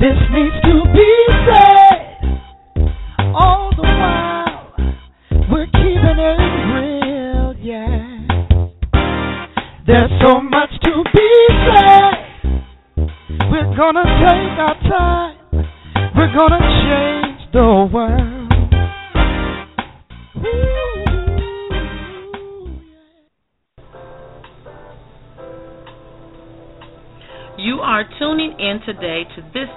This needs to be said. All the while, we're keeping it real, yeah. There's so much to be said. We're gonna take our time. We're gonna change the world. You are tuning in today to This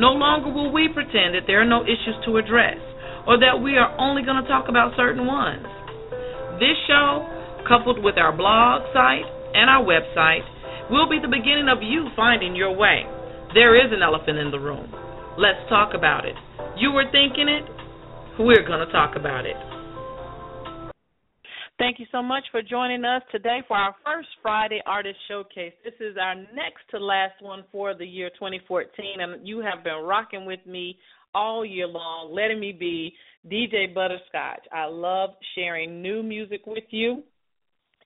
No longer will we pretend that there are no issues to address or that we are only going to talk about certain ones. This show, coupled with our blog site and our website, will be the beginning of you finding your way. There is an elephant in the room. Let's talk about it. You were thinking it, we're going to talk about it. Thank you so much for joining us today for our first Friday Artist Showcase. This is our next to last one for the year 2014, and you have been rocking with me all year long, letting me be DJ Butterscotch. I love sharing new music with you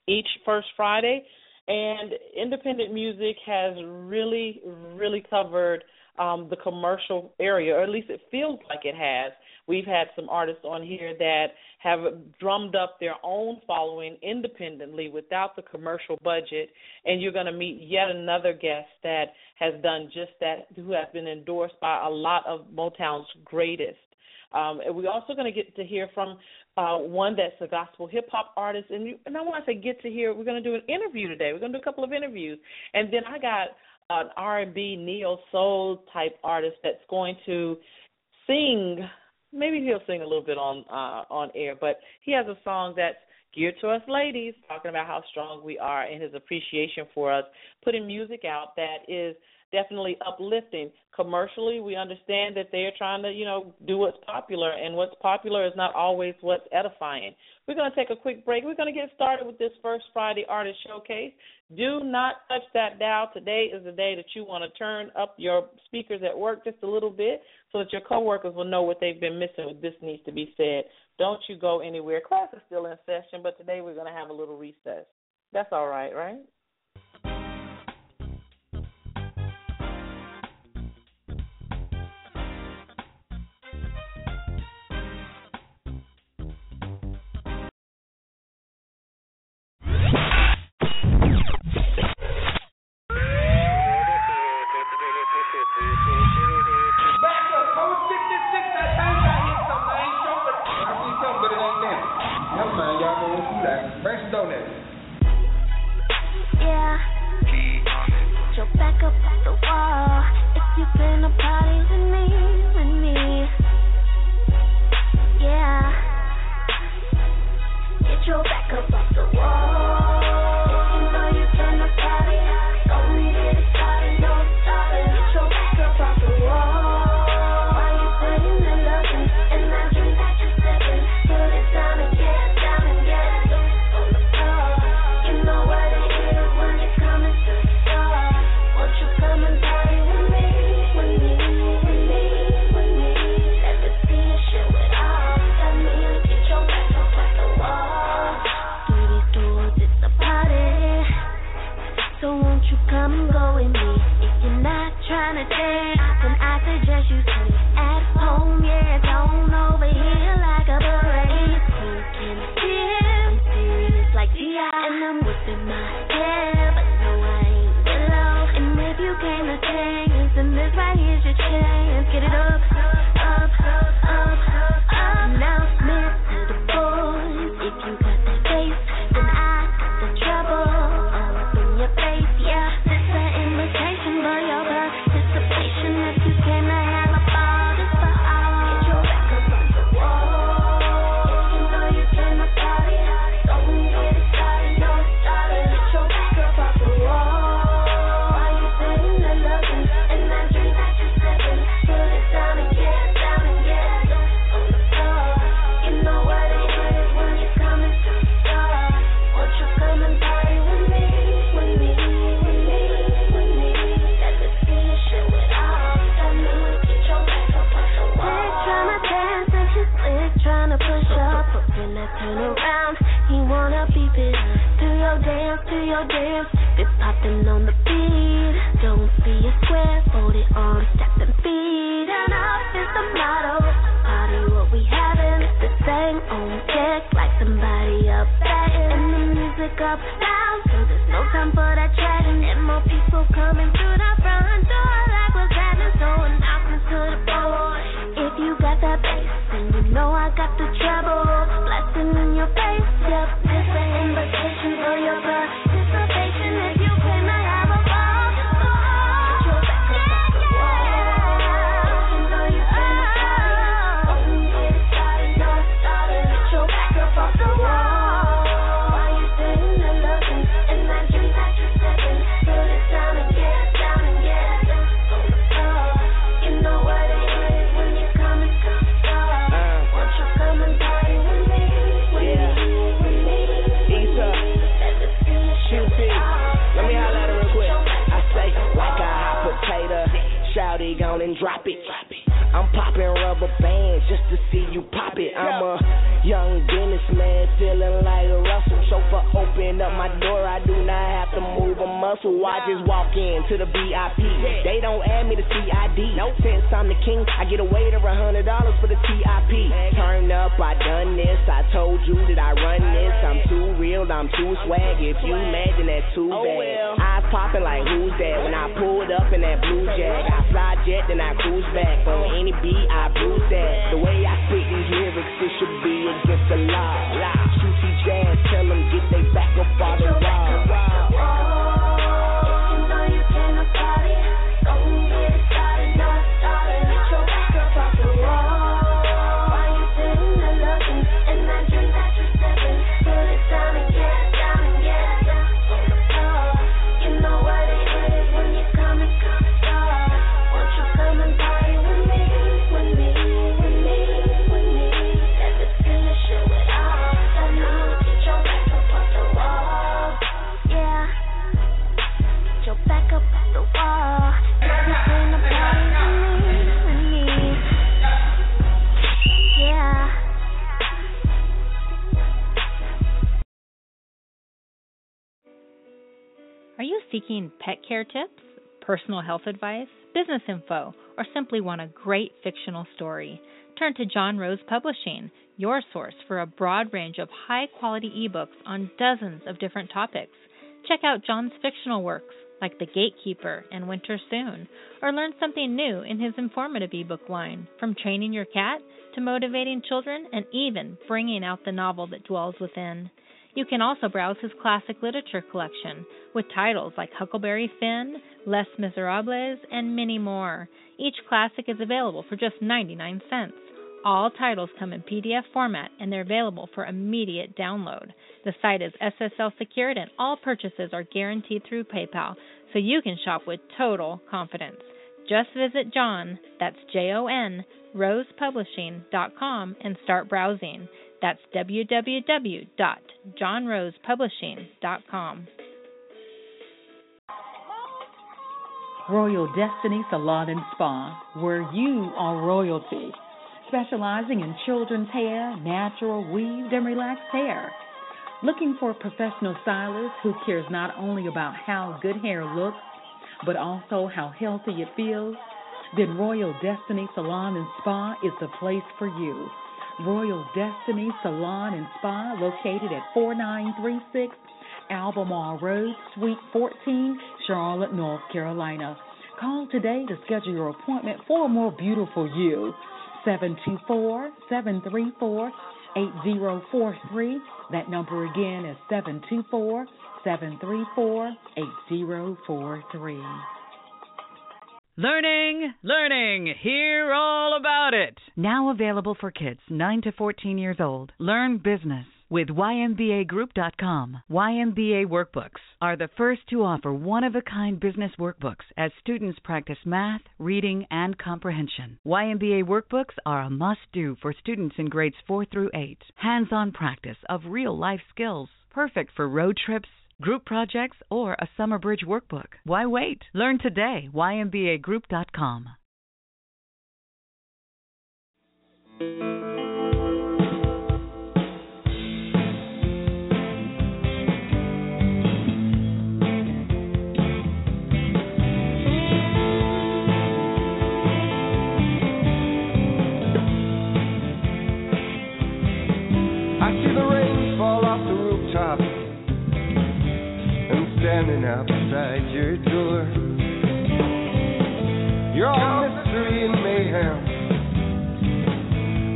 each first Friday, and independent music has really, really covered um, the commercial area, or at least it feels like it has. We've had some artists on here that have drummed up their own following independently without the commercial budget, and you're going to meet yet another guest that has done just that, who has been endorsed by a lot of Motown's greatest. Um, and we're also going to get to hear from uh, one that's a gospel hip hop artist, and, you, and I want to say get to hear. We're going to do an interview today. We're going to do a couple of interviews, and then I got an R&B neo soul type artist that's going to sing maybe he'll sing a little bit on uh on air, but he has a song that's geared to us ladies, talking about how strong we are and his appreciation for us, putting music out that is definitely uplifting. Commercially, we understand that they're trying to, you know, do what's popular, and what's popular is not always what's edifying. We're going to take a quick break. We're going to get started with this first Friday Artist Showcase. Do not touch that dial. Today is the day that you want to turn up your speakers at work just a little bit so that your coworkers will know what they've been missing. This needs to be said. Don't you go anywhere. Class is still in session, but today we're going to have a little recess. That's all right, right? rock. Popping on the Gone and drop it. I'm popping rubber bands just to see you pop it. I'm a young businessman feeling like a Russell. Chauffeur open up my door, I do not have to move a muscle. I just walk in to the VIP. They don't add me to CID. No, since I'm the king, I get a of a hundred dollars for the TIP. Turn up, I done this. I told you that I run this. I'm too real, I'm too swag. If you imagine that's too bad. Oh, Popping like who's that? When I pulled up in that blue jag, I fly jet, then I cruise back. On any beat, I bruise that. The way I spit these lyrics, it should be against the law. Juicy jazz, tell them get they back up on the. Pet care tips, personal health advice, business info, or simply want a great fictional story? Turn to John Rose Publishing, your source for a broad range of high quality ebooks on dozens of different topics. Check out John's fictional works like The Gatekeeper and Winter Soon, or learn something new in his informative ebook line, from training your cat to motivating children and even bringing out the novel that dwells within. You can also browse his classic literature collection with titles like Huckleberry Finn, Les Miserables, and many more. Each classic is available for just 99 cents. All titles come in PDF format and they're available for immediate download. The site is SSL secured and all purchases are guaranteed through PayPal, so you can shop with total confidence. Just visit John, that's J O N, rosepublishing.com and start browsing. That's www.johnrosepublishing.com. Royal Destiny Salon and Spa, where you are royalty, specializing in children's hair, natural, weaved, and relaxed hair. Looking for a professional stylist who cares not only about how good hair looks, but also how healthy it feels? Then Royal Destiny Salon and Spa is the place for you. Royal Destiny Salon and Spa, located at 4936 Albemarle Road, Suite 14, Charlotte, North Carolina. Call today to schedule your appointment for a more beautiful you. 724 734 8043. That number again is 724 734 8043. Learning, learning, hear all about it. Now available for kids 9 to 14 years old. Learn business with YMBAGroup.com. YMBA workbooks are the first to offer one of a kind business workbooks as students practice math, reading, and comprehension. YMBA workbooks are a must do for students in grades 4 through 8. Hands on practice of real life skills, perfect for road trips. Group projects or a summer bridge workbook. Why wait? Learn today. YMBAGroup.com.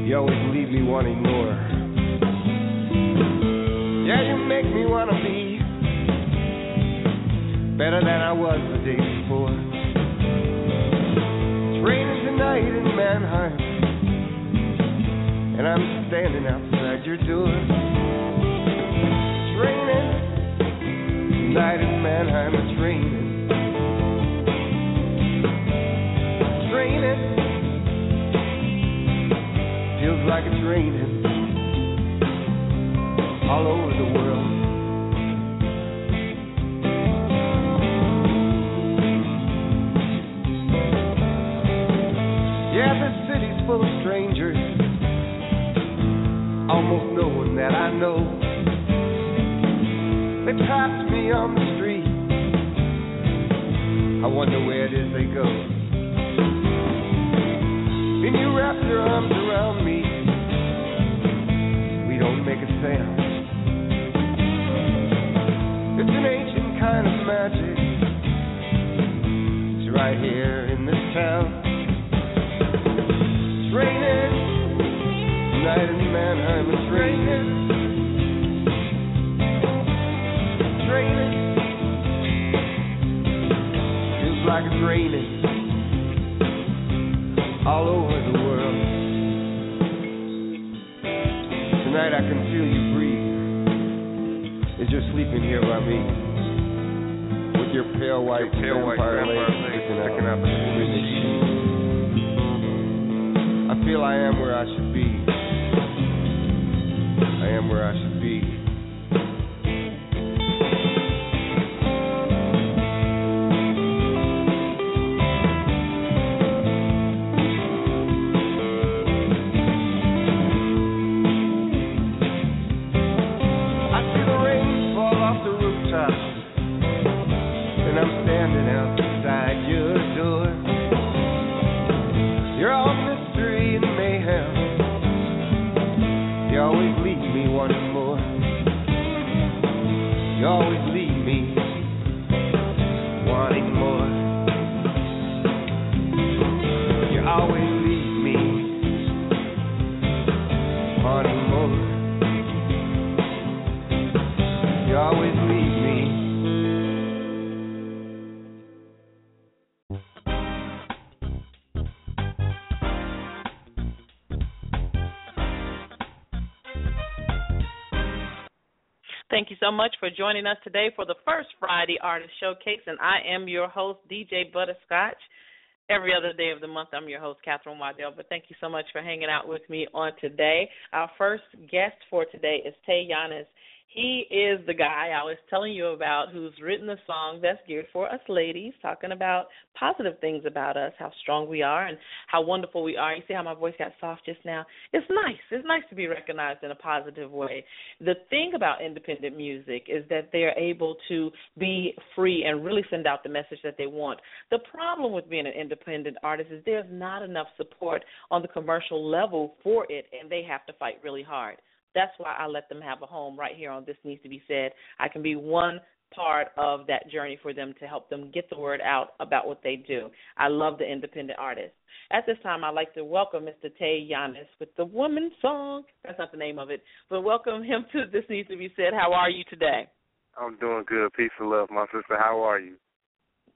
You always leave me wanting more. Yeah, you make me wanna be better than I was the day before. Training tonight in Mannheim, and I'm standing outside your door. Training tonight in Mannheim, it's it's raining all over the world. For joining us today for the first Friday Artist Showcase, and I am your host, DJ Butterscotch. Every other day of the month, I'm your host, Catherine Waddell. But thank you so much for hanging out with me on today. Our first guest for today is Tey. He is the guy I was telling you about who's written a song that's geared for us ladies, talking about positive things about us, how strong we are, and how wonderful we are. You see how my voice got soft just now? It's nice. It's nice to be recognized in a positive way. The thing about independent music is that they're able to be free and really send out the message that they want. The problem with being an independent artist is there's not enough support on the commercial level for it, and they have to fight really hard. That's why I let them have a home right here on This Needs to Be Said. I can be one part of that journey for them to help them get the word out about what they do. I love the independent artists. At this time, I'd like to welcome Mr. Tey Yaniis with the Woman Song. That's not the name of it, but welcome him to This Needs to Be Said. How are you today? I'm doing good. Peace and love, my sister. How are you?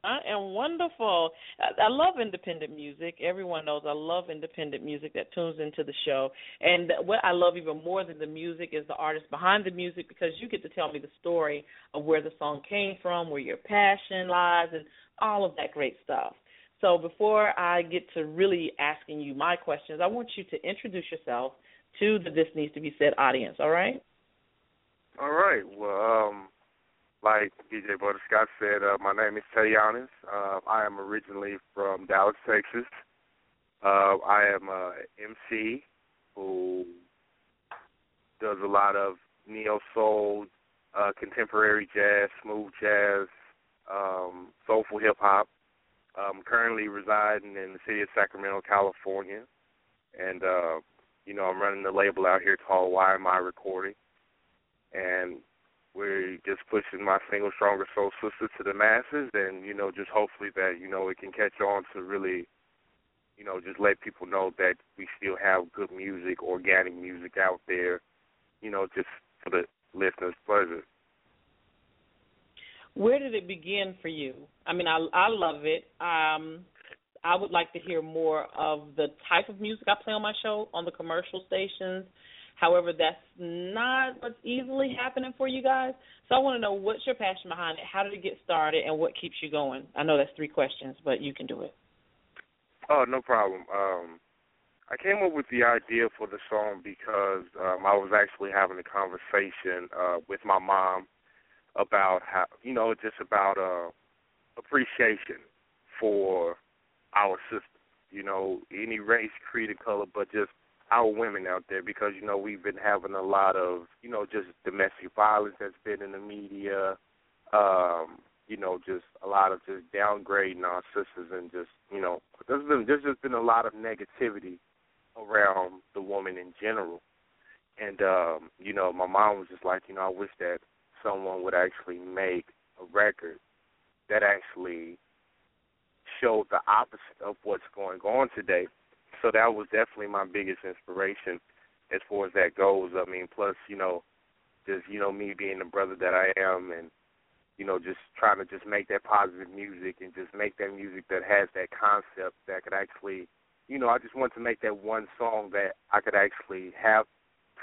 I am wonderful. I, I love independent music. Everyone knows I love independent music that tunes into the show. And what I love even more than the music is the artist behind the music because you get to tell me the story of where the song came from, where your passion lies, and all of that great stuff. So before I get to really asking you my questions, I want you to introduce yourself to the This Needs to Be Said audience, all right? All right. Well, um, like DJ Butterscotch said, uh, my name is Tey Yaniis. Uh, I am originally from Dallas, Texas. Uh, I am a MC who does a lot of neo soul, uh, contemporary jazz, smooth jazz, um, soulful hip hop. I'm currently residing in the city of Sacramento, California, and uh, you know I'm running the label out here called Why Am I Recording, and we're just pushing my single Stronger Soul Sister to the masses and, you know, just hopefully that, you know, it can catch on to really, you know, just let people know that we still have good music, organic music out there, you know, just for the listeners' pleasure. Where did it begin for you? I mean, I I love it. Um, I would like to hear more of the type of music I play on my show on the commercial stations. However, that's not what's easily happening for you guys. So I want to know what's your passion behind it, how did it get started, and what keeps you going. I know that's three questions, but you can do it. Oh, no problem. Um, I came up with the idea for the song because um, I was actually having a conversation uh, with my mom about how you know just about uh, appreciation for our system. You know, any race, creed, and color, but just our women out there because you know we've been having a lot of you know just domestic violence that's been in the media. Um, you know, just a lot of just downgrading our sisters and just you know there's been there's just been a lot of negativity around the woman in general. And um, you know, my mom was just like, you know, I wish that someone would actually make a record that actually showed the opposite of what's going on today. So that was definitely my biggest inspiration as far as that goes. I mean, plus, you know, just, you know, me being the brother that I am and, you know, just trying to just make that positive music and just make that music that has that concept that could actually, you know, I just want to make that one song that I could actually have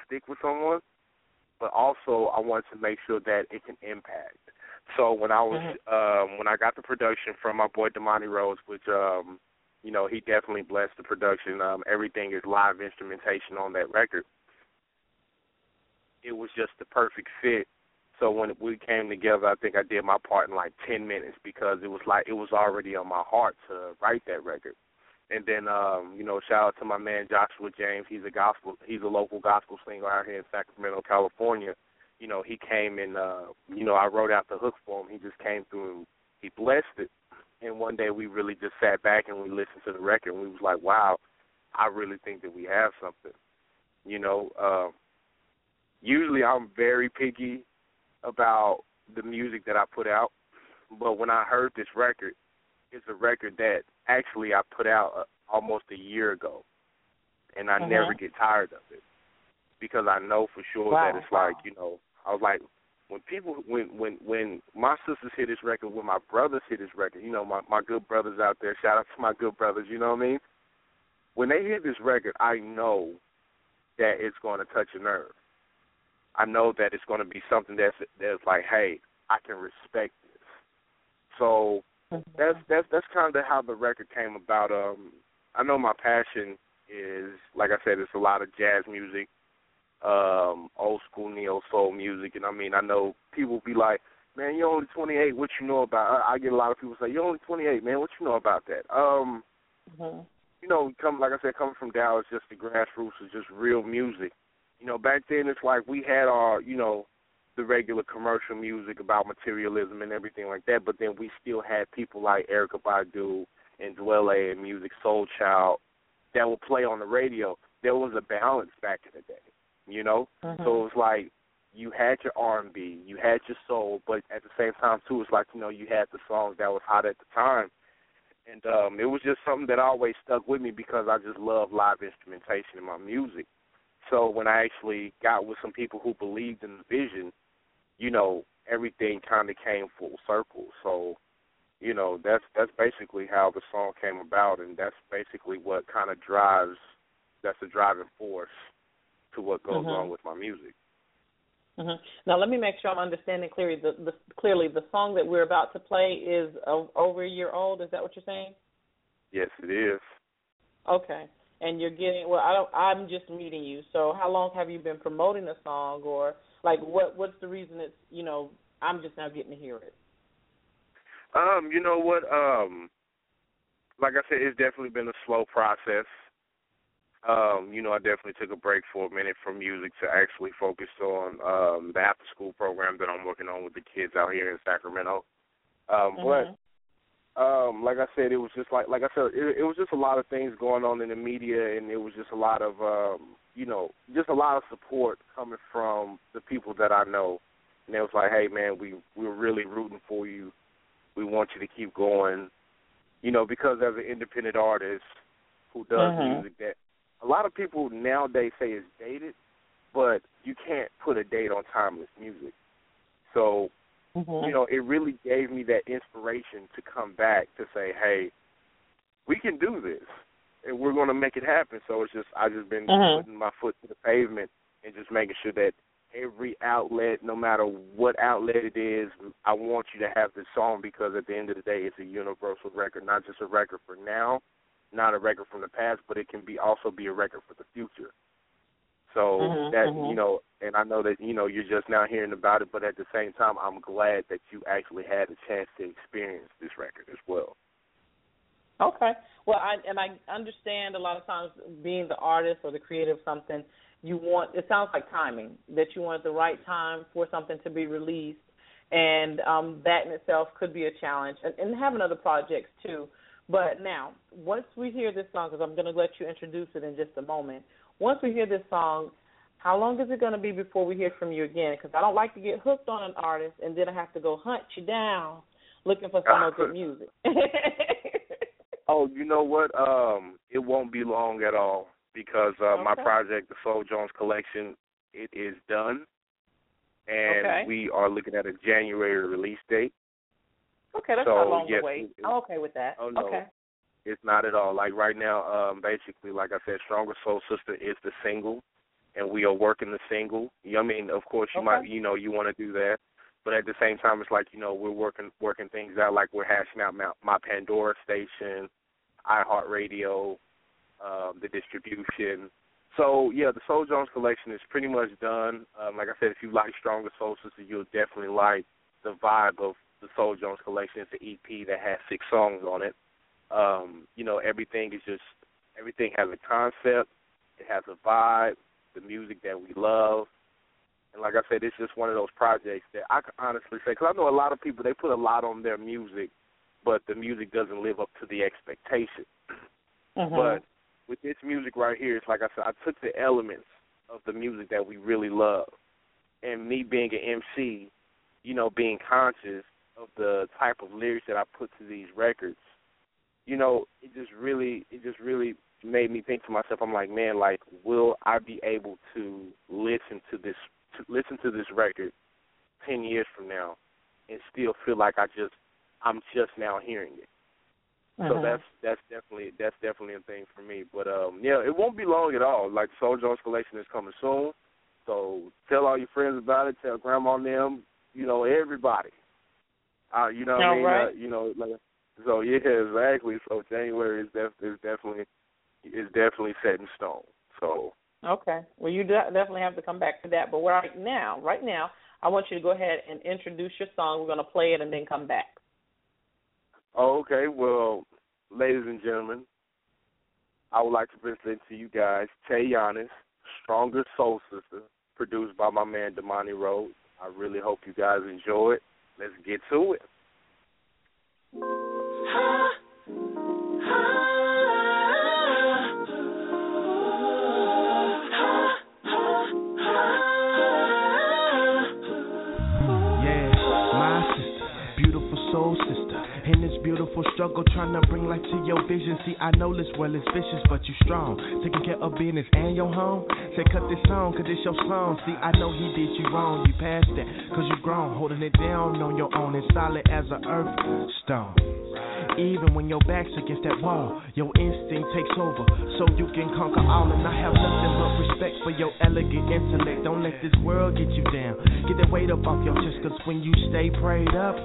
stick with someone, but also I want to make sure that it can impact. So when I was mm-hmm. um when I got the production from my boy Damani Rose, which um you know, he definitely blessed the production. Um everything is live instrumentation on that record. It was just the perfect fit. So when we came together, I think I did my part in like 10 minutes because it was like it was already on my heart to write that record. And then um, you know, shout out to my man Joshua James. He's a gospel he's a local gospel singer out here in Sacramento, California you know, he came and uh, you know, I wrote out the hook for him. He just came through and he blessed it. And one day we really just sat back and we listened to the record and we was like, Wow, I really think that we have something. You know, uh, usually I'm very picky about the music that I put out, but when I heard this record, it's a record that actually I put out uh, almost a year ago, and I mm-hmm. never get tired of it because I know for sure wow. that it's like you know I was like, when people, when when when my sisters hear this record, when my brothers hear this record, you know, my my good brothers out there, shout out to my good brothers, you know what I mean? When they hear this record, I know that it's going to touch a nerve. I know that it's going to be something that's that's like, hey, I can respect this. So mm-hmm. that's that's that's kind of how the record came about. Um, I know my passion is, like I said, it's a lot of jazz music um, old school neo soul music. And I mean, I know people be like, "Man, you're only 28. What you know about?" I, I get a lot of people say, "You're only 28, man. What you know about that?" Um, mm-hmm. you know, come like I said, coming from Dallas, just the grassroots is just real music. You know, back then it's like we had our, you know, the regular commercial music about materialism and everything like that, but then we still had people like Erykah Badu and Dwele and Musiq Soulchild that would play on the radio. There was a balance back in the day you know. Mm-hmm. So it was like you had your R and B, you had your soul, but at the same time too, it's like you know you had the songs that was hot at the time, and um, it was just something that always stuck with me because I just love live instrumentation in my music. So when I actually got with some people who believed in the vision, you know, everything kind of came full circle. So, you know, that's that's basically how the song came about, and that's basically what kind of drives. That's the driving force to what goes mm-hmm. on with my music. Mm-hmm. Now, let me make sure I'm understanding clearly. The, the clearly the song that we're about to play is a, over a year old. Is that what you're saying? Yes, it is. Okay, and you're getting well. I don't. I'm just meeting you. So, how long have you been promoting the song, or like what? What's the reason it's you know I'm just now getting to hear it? Um, you know what? Um, like I said, it's definitely been a slow process um, you know, I definitely took a break for a minute from music to actually focus on um, the after school program that I'm working on with the kids out here in Sacramento. Um, mm-hmm. But um, like I said, it was just like like I said, it, it was just a lot of things going on in the media, and it was just a lot of um, you know, just a lot of support coming from the people that I know and it was like, hey man, we we're really rooting for you. We want you to keep going. You know, because as an independent artist who does Mhm. music that a lot of people nowadays say is dated, but you can't put a date on timeless music. So, Mhm. you know, it really gave me that inspiration to come back to say, hey, we can do this, and we're going to make it happen. So it's just I've just been Mhm. putting my foot to the pavement and just making sure that every outlet, no matter what outlet it is, I want you to have this song because at the end of the day, it's a universal record, not just a record for now, not a record from the past, but it can be also be a record for the future. So Mhm, that mhm. you know, and I know that you know you're just now hearing about it, but at the same time, I'm glad that you actually had a chance to experience this record as well. Okay. Well, I and I understand a lot of times being the artist or the creator of something, you want it sounds like timing that you want the right time for something to be released, and um, that in itself could be a challenge, and, and having other projects too. But now, once we hear this song, because I'm going to let you introduce it in just a moment. Once we hear this song, how long is it going to be before we hear from you again? Because I don't like to get hooked on an artist and then I have to go hunt you down looking for some good music. Oh, you know what? Um, it won't be long at all because uh, my project, the Soul Jones Collection, it is done, and Okay. we are looking at a January release date. Okay, that's So, not long yes, to wait. it- it- I'm okay with that. Oh, no. Okay. It's not at all. Like right now, um, basically, like I said, Stronger Soul Sister is the single, and we are working the single. You know I mean, of course, you Okay. might, you know, you want to do that, but at the same time, it's like you know, we're working working things out. Like we're hashing out my, my Pandora station, iHeartRadio, um, the distribution. So yeah, the Soul Jones collection is pretty much done. Um, like I said, if you like Stronger Soul Sister, you'll definitely like the vibe of the Soul Jones collection. It's an EP that has six songs on it. Um, you know, everything is just everything has a concept, it has a vibe, the music that we love, and like I said, it's just one of those projects that I can honestly say because I know a lot of people they put a lot on their music, but the music doesn't live up to the expectation. Mhm. But with this music right here, it's like I said, I took the elements of the music that we really love, and me being an MC, you know, being conscious of the type of lyrics that I put to these records, you know, it just really, it just really made me think to myself, I'm like, man, like, will I be able to listen to this, to listen to this record ten years from now, and still feel like I just, I'm just now hearing it. So Mhm. that's that's definitely that's definitely a thing for me. But um yeah, it won't be long at all. Like Soul Jones collection is coming soon. So tell all your friends about it, tell grandma and them, you know, everybody. Uh you know what I mean? right. Uh, you know, like so yeah, exactly. So January is def- is definitely is definitely set in stone. So Okay. Well, you de- definitely have to come back to that. But right now, right now, I want you to go ahead and introduce your song. We're going to play it and then come back. Oh, okay. Well, ladies and gentlemen, I would like to present to you guys Tey Yaniis, Stronger Soul Sister, produced by my man Damani Rhodes. I really hope you guys enjoy it. Let's get to it. Beautiful struggle, trying to bring light to your vision. See, I know this well is vicious, but you strong. Taking care of business and your home. Say, cut this song, cause it's your song. See, I know he did you wrong. You passed that, cause you grown. Holding it down on your own and solid as a earth stone. Even when your back's against that wall, your instinct takes over, so you can conquer all. And I have nothing but respect for your elegant intellect. Don't let this world get you down. Get that weight up off your chest, cause when you stay prayed up,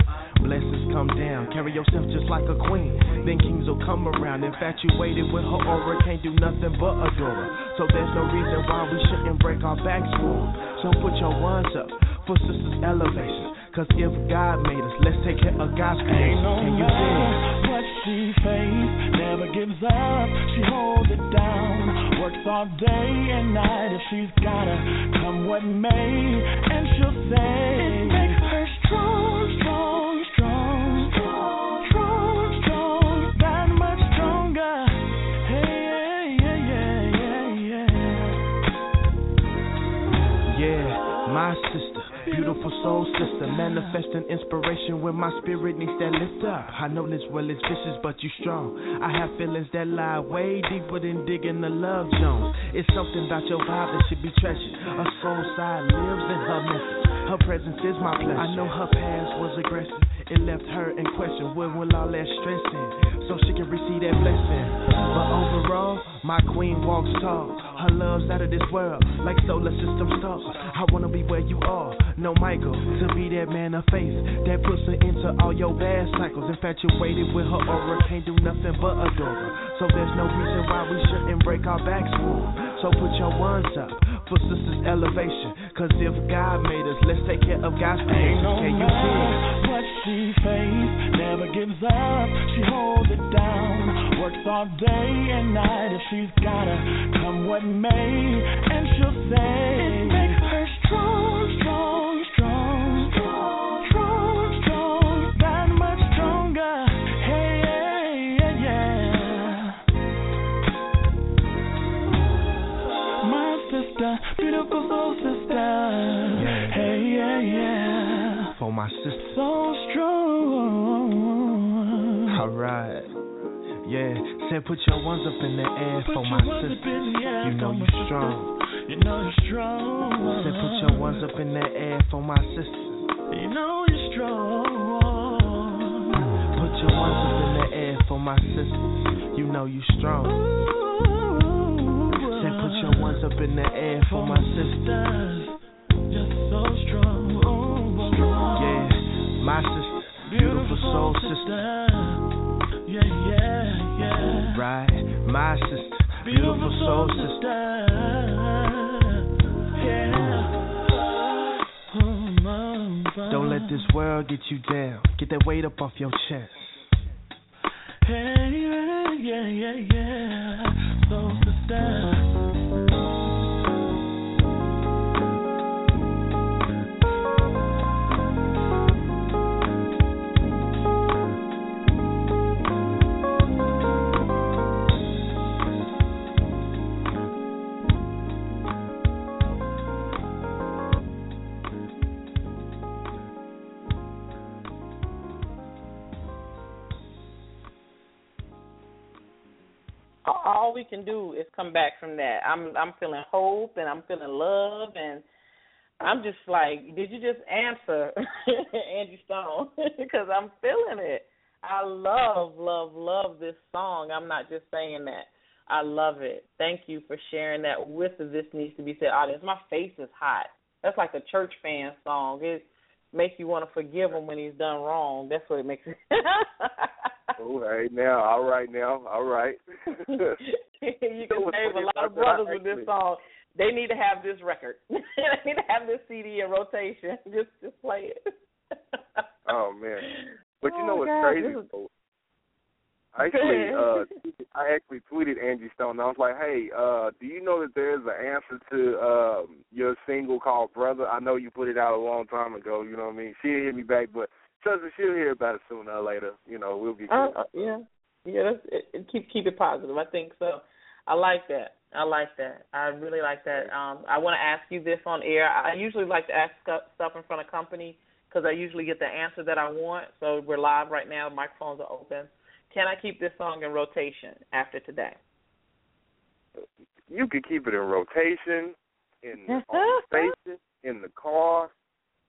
blessings come down. Carry yourself just like a queen. Then kings will come around. Infatuated with her aura, can't do nothing but adore her. So there's no reason why we shouldn't break our backs for her. So put your ones up for sisters' elevation. Cause if God made us, let's take care of God's creation. Ain't no Can you matter dig? what she face, never gives up. She holds it down, works all day and night. If she's gotta come what may, and she'll say it makes her strong, strong, strong, soul sister. Manifesting inspiration when my spirit needs that lift up. I know this well is vicious, but you strong. I have feelings that lie way deeper than digging the love zone. It's something about your vibe that should be treasured. A soul side lives in her message. Her presence is my pleasure. I know her past was aggressive. It left her in question. Where will all that stress in? So she can receive that blessing. But overall, my queen walks tall. Her love's out of this world, like solar system stars. I wanna be where you are. No Michael, to be that man of faith that puts her into all your bad cycles. Infatuated with her aura, can't do nothing but adore her. So there's no reason why we shouldn't break our backs for her. So put your ones up for sisters' elevation. Cause if God made us, let's take care of God's creation. no Can you matter dig? what she face, never gives up. She holds it down, works all day and night. If she's gotta come what may, and she'll say it makes her strong, strong, strong, my sister. So strong. Alright. Yeah, said put your ones up in the air Put for my sister. up in the air You know you my sister. strong. You know you're strong. Said put your ones up in the air for my sister. You know you're strong. Put your ones up in the air for my sister. You know you strong. Said put your ones up in the air for my sister. Just so strong. Yeah, my sister, beautiful soul sister. Yeah, yeah, yeah. Right, my sister, beautiful soul sister. Mm, mm, mm. Don't let this world get you down. Get that weight up off your chest. Hey, yeah, yeah, yeah, yeah. So sister. All we can do is come back from that. I'm I'm feeling hope and I'm feeling love and I'm just like, did you just answer Angie Stone? Because I'm feeling it. I love, love, love this song. I'm not just saying that. I love it. Thank you for sharing that with the This Needs to Be Said audience. My face is hot. That's like a church fan song. It makes you want to forgive him when he's done wrong. That's what it makes it. Oh, now, all right, now, all right. you can save a lot of brothers with this song. They need to have this record. they need to have this CD in rotation. Just, just play it. oh man, but you Oh, know what's God, crazy? is-? I actually, uh, I actually tweeted Angie Stone. I was like, "Hey, uh, do you know that there's an answer to um, your single called Brother? I know you put it out a long time ago. You know what I mean? She'll hit me back, but trust me, she'll hear about it sooner or later. You know, we'll be Uh, good. uh, yeah, yeah. That's, it, it, keep keep it positive. I think so. I like that. I like that. I really like that. Um, I want to ask you this on air. I usually like to ask stuff in front of company because I usually get the answer that I want. So we're live right now. Microphones are open. Can I keep this song in rotation after today? You could keep it in rotation, in on the station, in the car.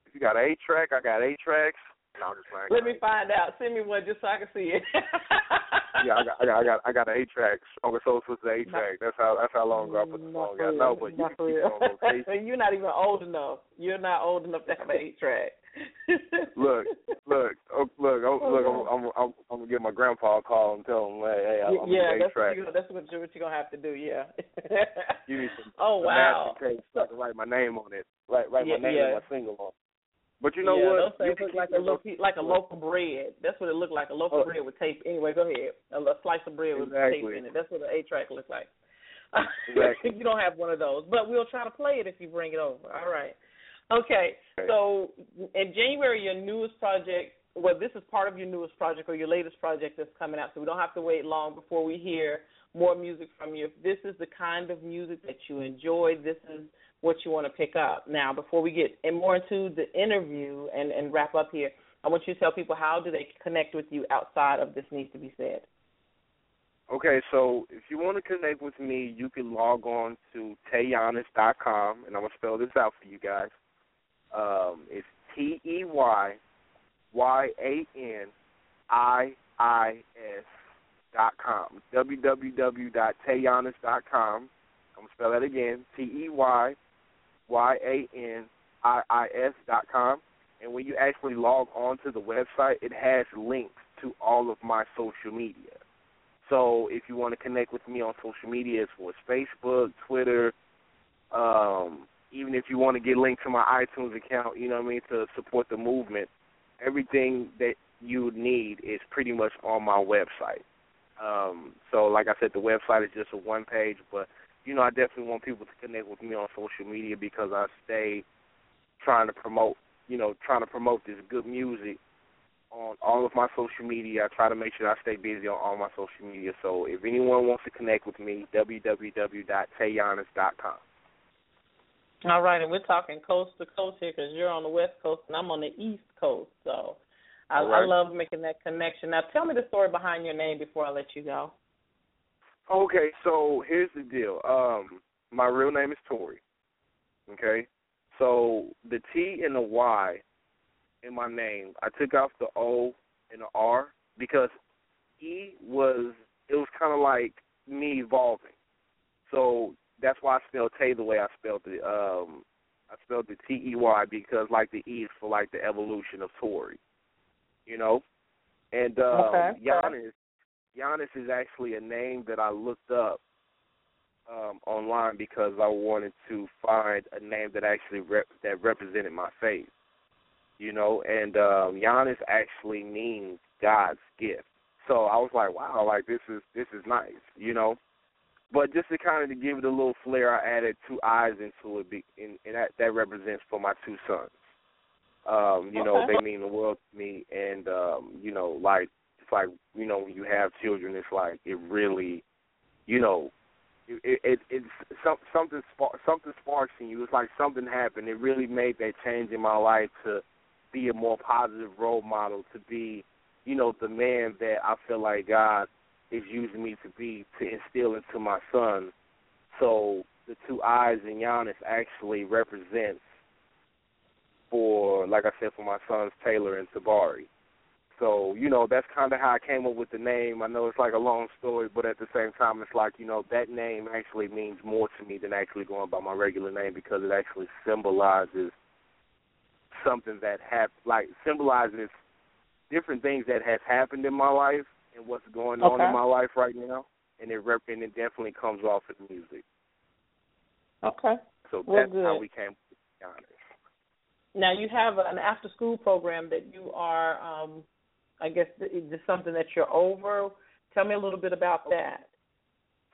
If you got eight track, I got eight tracks. No, I'm just playing. Let me find out. Send me one just so I can see it. yeah, I got, I got, I got, I got an eight track. Uncle Soul Sister eight track. That's how, that's how long ago I put the song out. No, but you can keep it on rotation. You're not even old enough. You're not old enough to have an eight track. Look, look, oh, look, oh, look. I'm, I'm, I'm, I'm gonna give my grandpa a call and tell him, hey, hey I'm yeah, that's track. what, you, that's what, you, what you're gonna have to do. Yeah. You need some, oh some wow. tape so I can write my name on it. Write, write Yeah, my name yeah. and my single on. But you know yeah, what? Those You look like a loaf, like a loaf of bread. That's what it looked like. A loaf Oh. of bread with tape. Anyway, go ahead. A, a slice of bread with tape in it. That's what an eight track looks like. Exactly. you don't have one of those, but we'll try to play it if you bring it over. All right. Okay. So in January, your newest project. Well, this is part of your newest project or your latest project that's coming out. So we don't have to wait long before we hear more music from you. If this is the kind of music that you enjoy, this is what you want to pick up. Now, before we get in more into the interview and, and wrap up here, I want you to tell people how do they connect with you outside of this needs to be said. Okay, so if you want to connect with me, you can log on to teyyaniis.com, and I'm going to spell this out for you guys. Um, it's T E Y Y A N I I S dot com. www.teyyaniis dot com. I'm gonna spell that again. T E Y Y A N I I S dot com. And when you actually log on to the website, it has links to all of my social media. So if you want to connect with me on social media, it's for Facebook, Twitter, um, even if you want to get linked to my iTunes account, you know what I mean, to support the movement, everything that you need is pretty much on my website. Um, so like I said, the website is just a one page, but you know, I definitely want people to connect with me on social media because I stay trying to promote, you know, trying to promote this good music on all of my social media. I try to make sure I stay busy on all my social media. So if anyone wants to connect with me, www.teyyaniis.com. All right, and we're talking coast to coast here because you're on the west coast and I'm on the east coast. So I, right. I love making that connection. Now, tell me the story behind your name before I let you go. Okay, so here's the deal. Um, my real name is Tori. Okay, so the T and the Y in my name, I took off the O and the R because E was it was kind of like me evolving. So that's why I spelled Tey the way I spelled it. Um, I spelled the T E Y because like the E is for like the evolution of Tori, you know. And um, okay. Yaniis, Yaniis is actually a name that I looked up um, online because I wanted to find a name that actually rep- that represented my faith, you know. And um, Yaniis actually means God's gift. So I was like, wow, like this is this is nice, you know. But just to kind of to give it a little flair, I added two eyes into it, be, and, and that that represents for my two sons. Um, you know, Okay. they mean the world to me, and um, you know, like it's like you know, when you have children, it's like it really, you know, it, it it's some, something spark, something sparks in you. It's like something happened. It really made that change in my life to be a more positive role model, to be, you know, the man that I feel like God is using me to be to instill into my son. So the two eyes in Yaniis actually represents for, like I said, for my sons Taylor and Tabari. So you know that's kind of how I came up with the name. I know it's like a long story, but at the same time, it's like you know that name actually means more to me than actually going by my regular name because it actually symbolizes something that hap like symbolizes different things that has happened in my life and what's going on in my life right now, and it rep- and it definitely comes off in the music. Okay. So Well, that's how we came with Yaniis. Now you have an after school program that you are, um, I guess, just something that you're over. Tell me a little bit about that.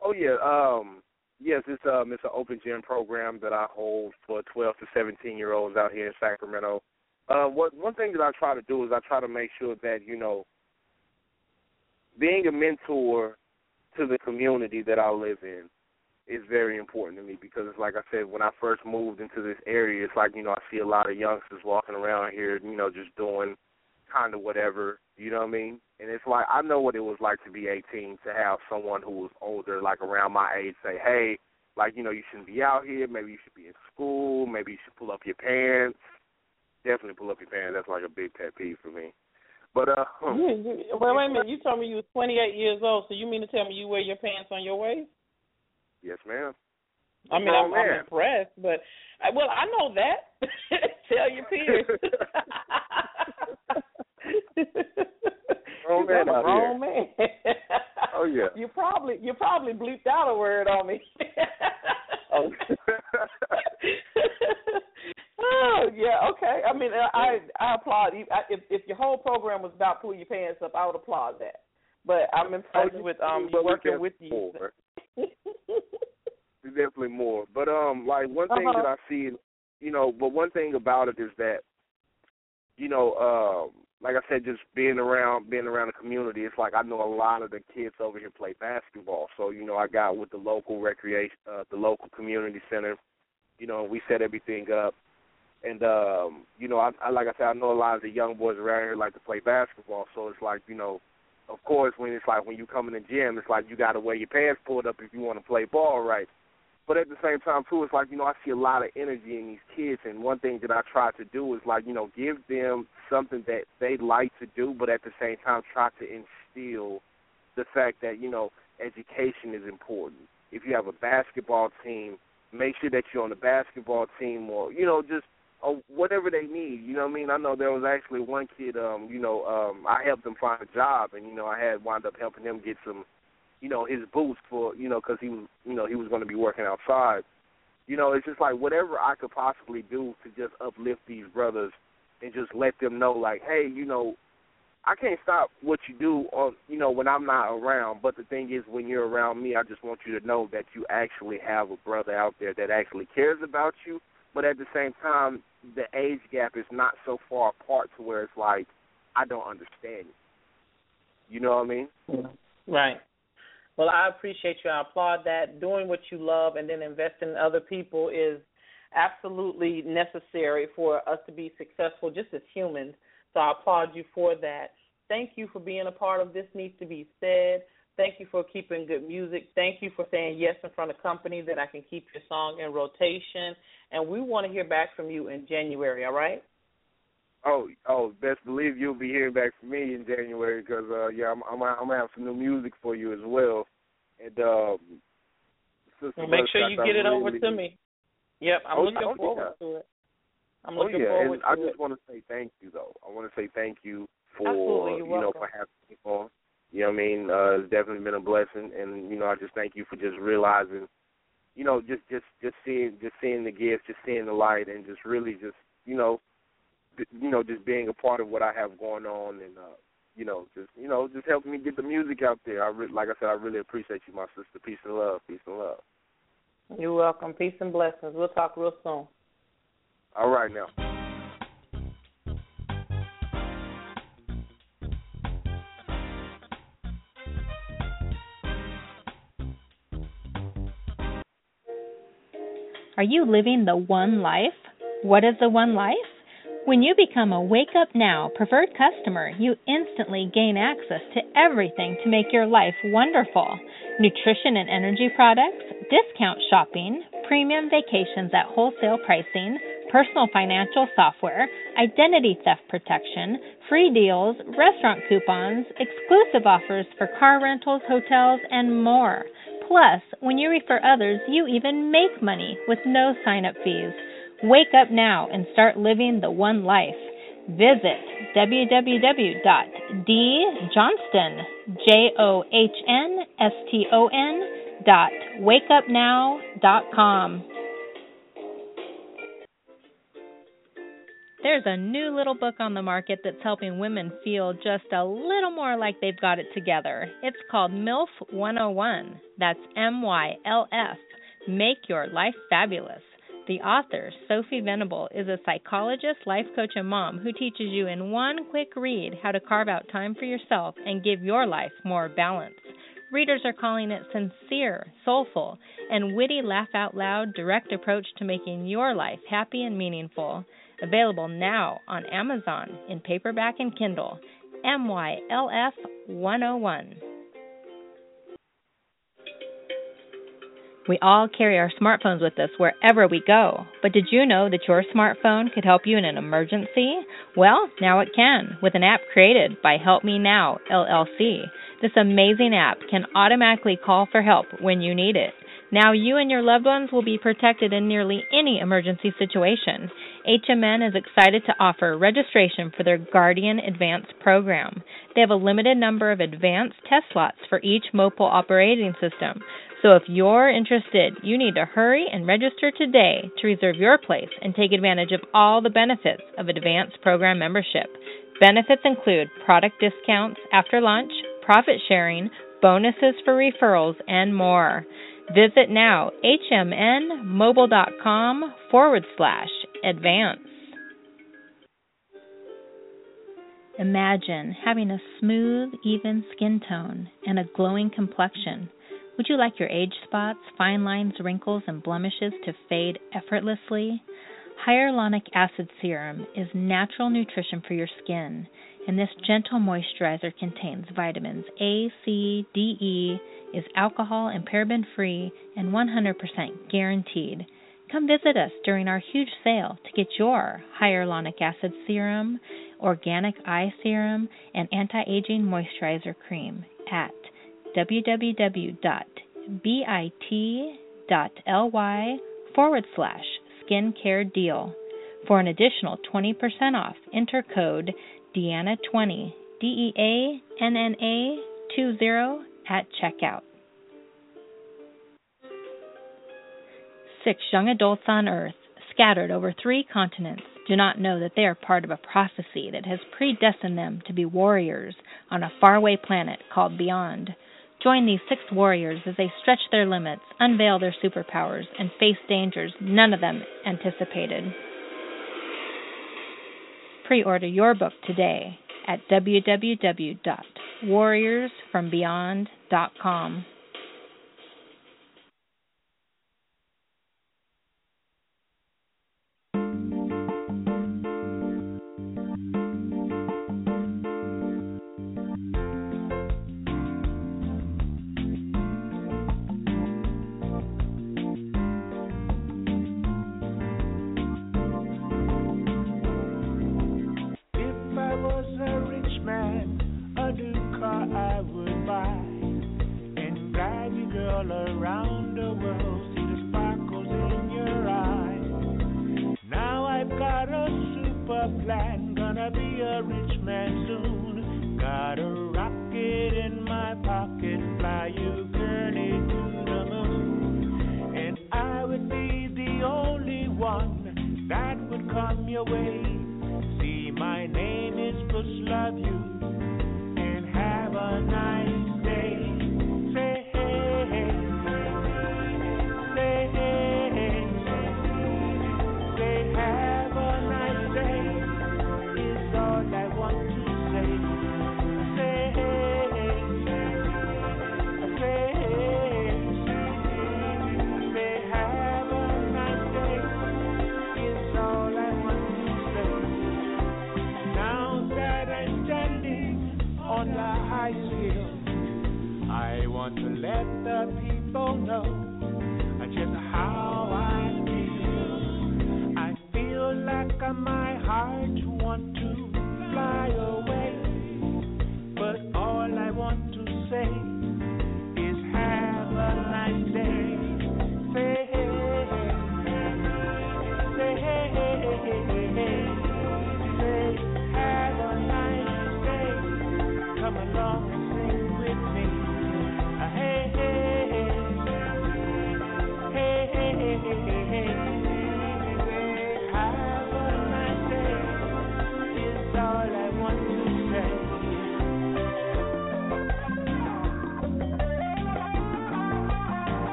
Oh yeah, um, yes, it's um it's an open gym program that I hold for 12 to 17 year olds out here in Sacramento. Uh, what one thing that I try to do is I try to make sure that you know, being a mentor to the community that I live in is very important to me because it's like I said when I first moved into this area, it's like you know I see a lot of youngsters walking around here, you know, just doing kind of whatever, you know what I mean? And it's like I know what it was like to be 18 to have someone who was older, like around my age, say, "Hey, like you know, you shouldn't be out here. Maybe you should be in school. Maybe you should pull up your pants. Definitely pull up your pants. That's like a big pet peeve for me." But uh, You, you, wait, wait a minute. You told me you were 28 years old, so you mean to tell me you wear your pants on your waist? yes, ma'am. I mean, I'm, I'm impressed, but I, well, I know that. tell your peers. Grown man I'm a out man. Oh, yeah. You probably you probably bleeped out a word on me. Oh. Oh yeah, okay. I mean, I I applaud you. I, if if your whole program was about pulling your pants up, I would applaud that. But I'm impressed Oh, with um but you working with you. more. There's definitely more. But um, like one thing Uh-huh. that I see, you know, but one thing about it is that, you know, um, like I said, just being around, being around the community, it's like I know a lot of the kids over here play basketball. So you know, I got with the local recreation, uh, the local community center, you know, we set everything up. And um, you know, I, I like I said, I know a lot of the young boys around here like to play basketball, so it's like you know, of course, when it's like when you come in the gym, it's like you got to wear your pants pulled up if you want to play ball right. But at the same time, too, it's like you know I see a lot of energy in these kids, and one thing that I try to do is like you know give them something that they like to do, but at the same time try to instill the fact that you know education is important. If you have a basketball team, make sure that you're on the basketball team, or you know just or whatever they need. You know what I mean? I know there was actually one kid. Um, you know, um, I helped him find a job, and you know I had wound up helping him get some, you know, his boots for you know because he was you know he was going to be working outside. You know, it's just like whatever I could possibly do to just uplift these brothers and just let them know, like, hey, you know, I can't stop what you do on you know when I'm not around. But the thing is, when you're around me, I just want you to know that you actually have a brother out there that actually cares about you. But at the same time, the age gap is not so far apart to where it's like I don't understand you. You know what I mean? Right. Well, I appreciate you. I applaud that. Doing what you love and then investing in other people is absolutely necessary for us to be successful just as humans. So I applaud you for that. Thank you for being a part of This Needs to Be Said. Thank you for keeping good music. Thank you for saying yes in front of company that I can keep your song in rotation. And we want to hear back from you in January, all right? Oh, oh, best believe you'll be hearing back from me in January because uh, yeah, I'm, I'm I'm gonna have some new music for you as well. And um, Well, make sure you get it really, over to me. Yep, I'm Oh, looking oh, forward yeah. to it. I'm oh looking yeah, forward and to I it. I just want to say thank you though. I want to say thank you for you're know for having me on. You know what I mean? Uh, it's definitely been a blessing, and you know I just thank you for just realizing, you know, just just just seeing just seeing the gift, just seeing the light, and just really just you know, you know, just being a part of what I have going on, and uh, you know, just you know, just helping me get the music out there. I re- like I said, I really appreciate you, my sister. Peace and love. Peace and love. You're welcome. Peace and blessings. We'll talk real soon. All right now. Are you living the one life? What is the one life? When you become a Wake Up Now preferred customer, you instantly gain access to everything to make your life wonderful nutrition and energy products, discount shopping, premium vacations at wholesale pricing, personal financial software, identity theft protection, free deals, restaurant coupons, exclusive offers for car rentals, hotels, and more. Plus, when you refer others, you even make money with no sign up fees. Wake up now and start living the one life. Visit www.djohnston, There's a new little book on the market that's helping women feel just a little more like they've got it together. It's called MYLF 101. That's M Y L F. Make Your Life Fabulous. The author, Sophie Venable, is a psychologist, life coach, and mom who teaches you in one quick read how to carve out time for yourself and give your life more balance. Readers are calling it sincere, soulful, and witty laugh out loud direct approach to making your life happy and meaningful. Available now on Amazon in paperback and Kindle. MYLF 101. We all carry our smartphones with us wherever we go. But did you know that your smartphone could help you in an emergency? Well, now it can with an app created by Help Me Now LLC. This amazing app can automatically call for help when you need it. Now you and your loved ones will be protected in nearly any emergency situation. HMN is excited to offer registration for their Guardian Advanced program. They have a limited number of advanced test slots for each mobile operating system. So if you're interested, you need to hurry and register today to reserve your place and take advantage of all the benefits of advanced program membership. Benefits include product discounts after lunch, profit sharing, bonuses for referrals, and more. Visit now hmnmobile.com forward slash advance. Imagine having a smooth, even skin tone and a glowing complexion. Would you like your age spots, fine lines, wrinkles, and blemishes to fade effortlessly? Hyaluronic acid serum is natural nutrition for your skin, and this gentle moisturizer contains vitamins A, C, D, E, is alcohol and paraben free, and 100% guaranteed. Come visit us during our huge sale to get your hyaluronic acid serum, organic eye serum, and anti aging moisturizer cream at www.bit.ly forward slash skincare deal. For an additional 20% off, enter code Deanna20, D E A N N A 20 at checkout. Six young adults on Earth, scattered over three continents, do not know that they are part of a prophecy that has predestined them to be warriors on a faraway planet called Beyond. Join these six warriors as they stretch their limits, unveil their superpowers, and face dangers none of them anticipated. Pre order your book today at www.warriorsfrombeyond.com.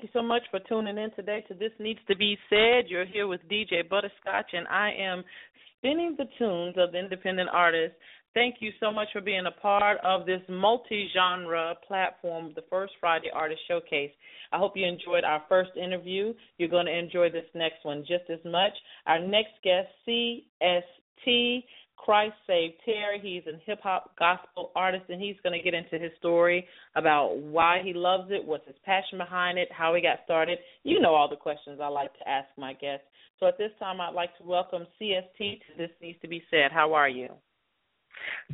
Thank you so much for tuning in today to This Needs to Be Said. You're here with DJ Butterscotch, and I am spinning the tunes of the independent artists. Thank you so much for being a part of this multi genre platform, the First Friday Artist Showcase. I hope you enjoyed our first interview. You're going to enjoy this next one just as much. Our next guest, CST. Christ Save Terry. He's a hip hop gospel artist, and he's going to get into his story about why he loves it, what's his passion behind it, how he got started. You know all the questions I like to ask my guests. So at this time, I'd like to welcome CST to This Needs to Be Said. How are you?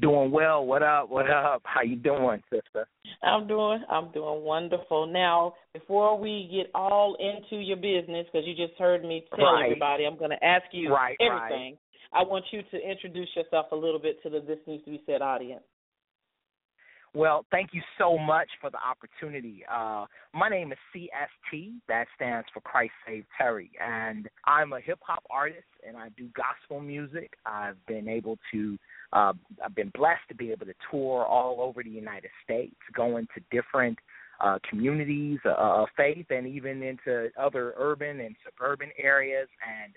Doing well. What up? What up? How you doing, sister? I'm doing I'm doing wonderful. Now, before we get all into your business, because you just heard me tell Right. everybody, I'm going to ask you Right, right. I want you to introduce yourself a little bit to the This Needs to Be Said audience. Well, thank you so much for the opportunity. Uh, my name is CST. That stands for Christ Save Terry, and I'm a hip hop artist, and I do gospel music. I've been able to, uh, I've been blessed to be able to tour all over the United States, going to different uh, communities uh, of faith, and even into other urban and suburban areas. And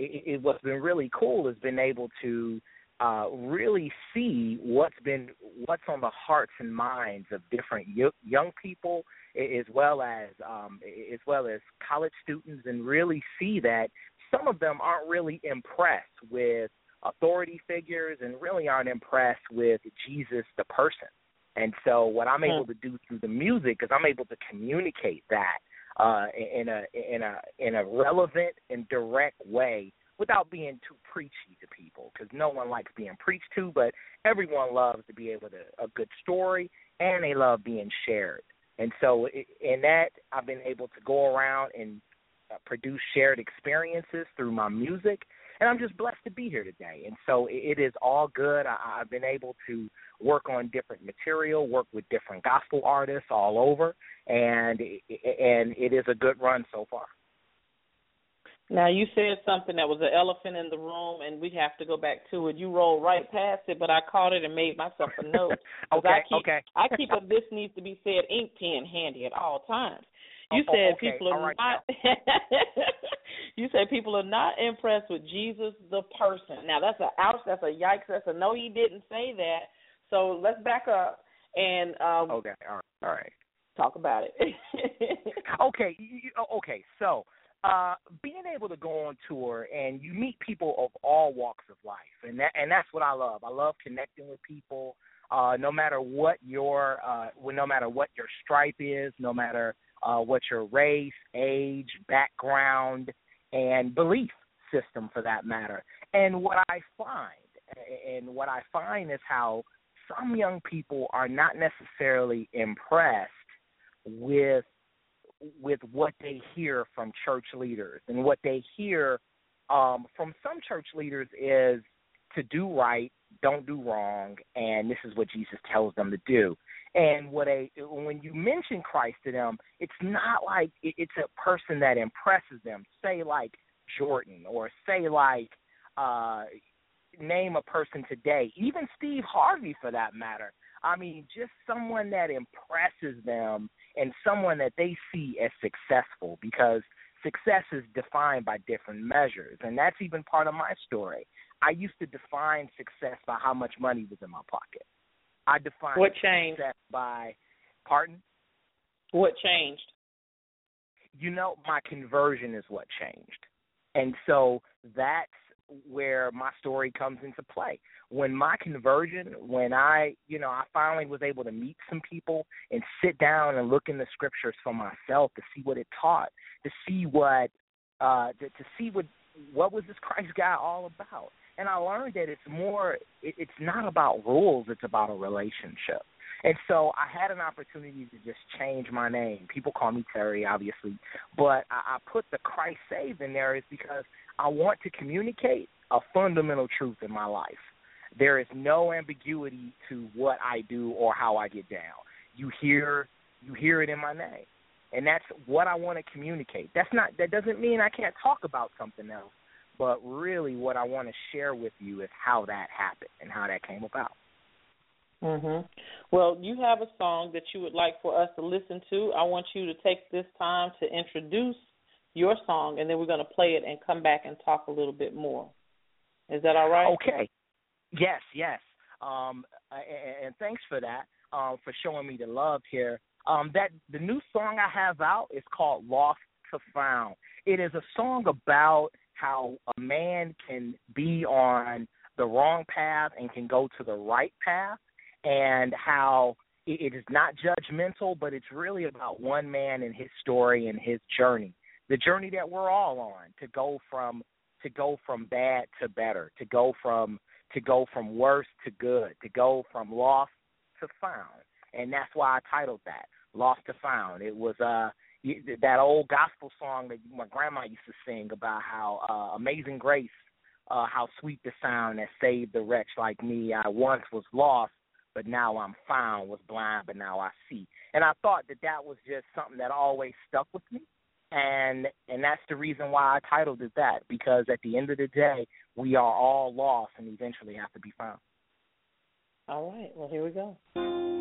it, it, what's been really cool has been able to uh, really see what's been what's on the hearts and minds of different yo- young people as well as um, as well as college students, and really see that some of them aren't really impressed with authority figures and really aren't impressed with Jesus the person. And so what I'm able to do through the music is I'm able to communicate that uh, in a in a in a relevant and direct way without being too preachy to people because no one likes being preached to, but everyone loves to be able to a good story and they love being shared. And so in that, I've been able to go around and uh, produce shared experiences through my music, and I'm just blessed to be here today. And so it, is all good. I, I've been able to work on different material, work with different gospel artists all over, and and it is a good run so far. Now you said something that was an elephant in the room, and we have to go back to it. You rolled right past it, but I caught it and made myself a note. Okay, I keep, okay. I keep a this needs to be said ink pen handy at all times. You Oh, said okay, people are right not. you said people are not impressed with Jesus the person. Now that's a ouch. That's a yikes. That's a no. He didn't say that. So let's back up and um, Okay, all right, all right. talk about it. okay, oh, okay. So, uh, being able to go on tour and you meet people of all walks of life, and that and that's what I love. I love connecting with people, uh, no matter what your uh, no matter what your stripe is, no matter uh, what your race, age, background, and belief system, for that matter. And what I find, and what I find is how some young people are not necessarily impressed with with what they hear from church leaders and what they hear um, from some church leaders is to do right, don't do wrong, and this is what Jesus tells them to do. And what a when you mention Christ to them, it's not like it's a person that impresses them. Say like Jordan, or say like uh, name a person today, even Steve Harvey for that matter. I mean, just someone that impresses them and someone that they see as successful because success is defined by different measures. And that's even part of my story. I used to define success by how much money was in my pocket. I defined What changed? by, pardon? what changed? you know, my conversion is what changed. And so that's where my story comes into play. When my conversion, when I, you know, I finally was able to meet some people and sit down and look in the scriptures for myself to see what it taught, to see what uh to, to see what what was this Christ guy all about. And I learned that it's more it, it's not about rules, it's about a relationship. And so I had an opportunity to just change my name. People call me Terry, obviously, but I, I put the Christ Save in there is because I want to communicate a fundamental truth in my life. There is no ambiguity to what I do or how I get down. You hear you hear it in my name. And that's what I want to communicate. That's not that doesn't mean I can't talk about something else, but really what I want to share with you is how that happened and how that came about. Mhm. Well, you have a song that you would like for us to listen to. I want you to take this time to introduce your song, and then we're going to play it and come back and talk a little bit more. Is that all right? Okay. Yes, yes. Um, and, and thanks for that, um, for showing me the love here. Um, that the new song I have out is called "Lost to Found." It is a song about how a man can be on the wrong path and can go to the right path and how it is not judgmental, but it's really about one man and his story and his journey, the journey that we're all on to go from to go from bad to better, to go from to go from worse to good, to go from lost to found, and that's why I titled that "Lost to Found." It was uh that old gospel song that my grandma used to sing about how uh, Amazing Grace, uh, how sweet the sound that saved the wretch like me. I once was lost but now I'm found, was blind, but now I see. And I thought that that was just something that always stuck with me. And and that's the reason why I titled it that because at the end of the day, we are all lost and eventually have to be found. All right. Well, here we go.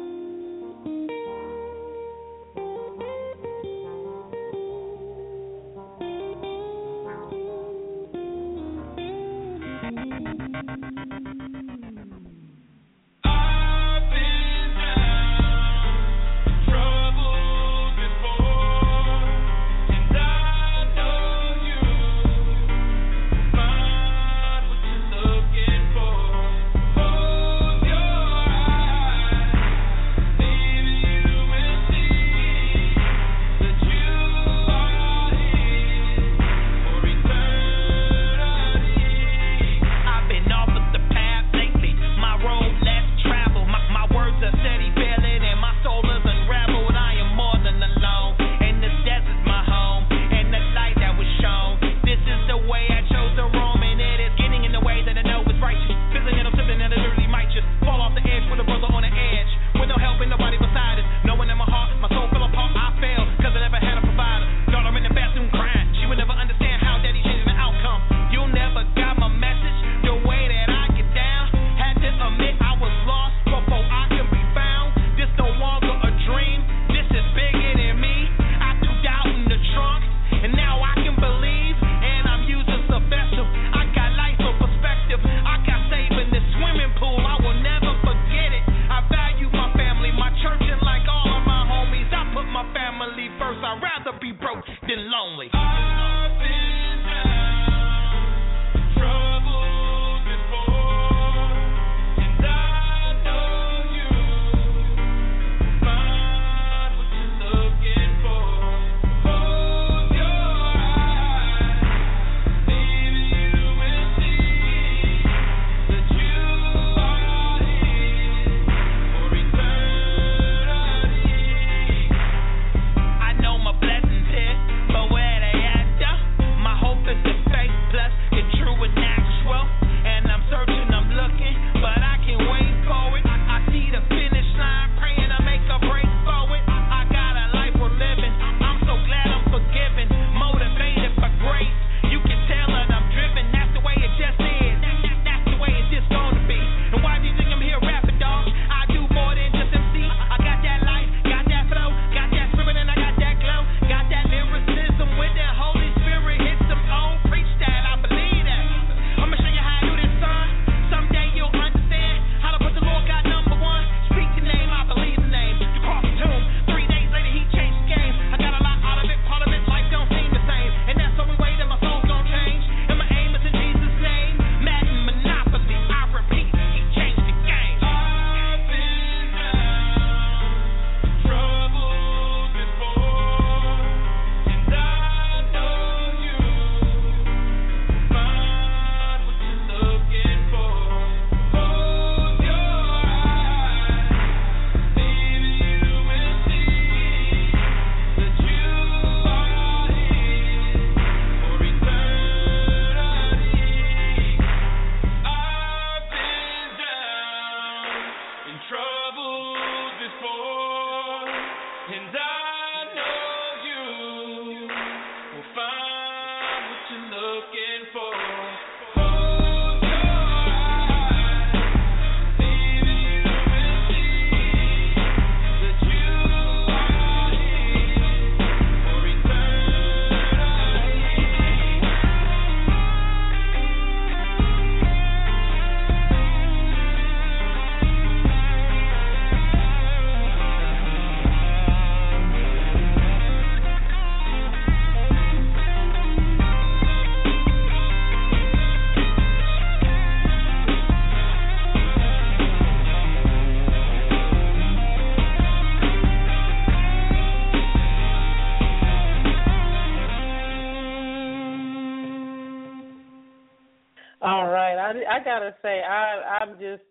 I gotta say, I I'm just,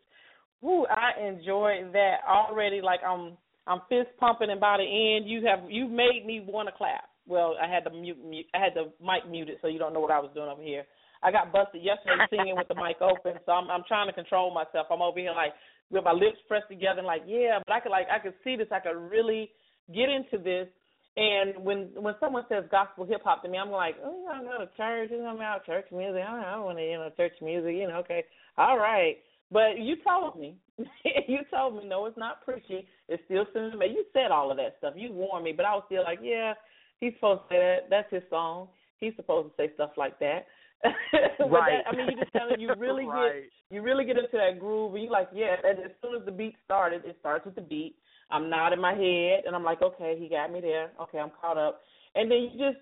whoo, I enjoyed that already. Like I'm I'm fist pumping, and by the end, you have you made me want to clap. Well, I had the mute, mute, I had the mic muted, so you don't know what I was doing over here. I got busted yesterday singing with the mic open, so I'm I'm trying to control myself. I'm over here like with my lips pressed together, and like yeah, but I could like I could see this. I could really get into this. And when when someone says gospel hip hop to me, I'm like, oh, I go to church. You know, I'm out church music. I don't, I don't want to, you know, church music. You know, okay, all right. But you told me, you told me, no, it's not preachy. It's still cinema. You said all of that stuff. You warned me, but I was still like, yeah, he's supposed to say that. That's his song. He's supposed to say stuff like that. right. That, I mean, you just kind of you really right. get you really get into that groove, and you like, yeah. And as soon as the beat started, it starts with the beat. I'm nodding my head, and I'm like, okay, he got me there. Okay, I'm caught up. And then you just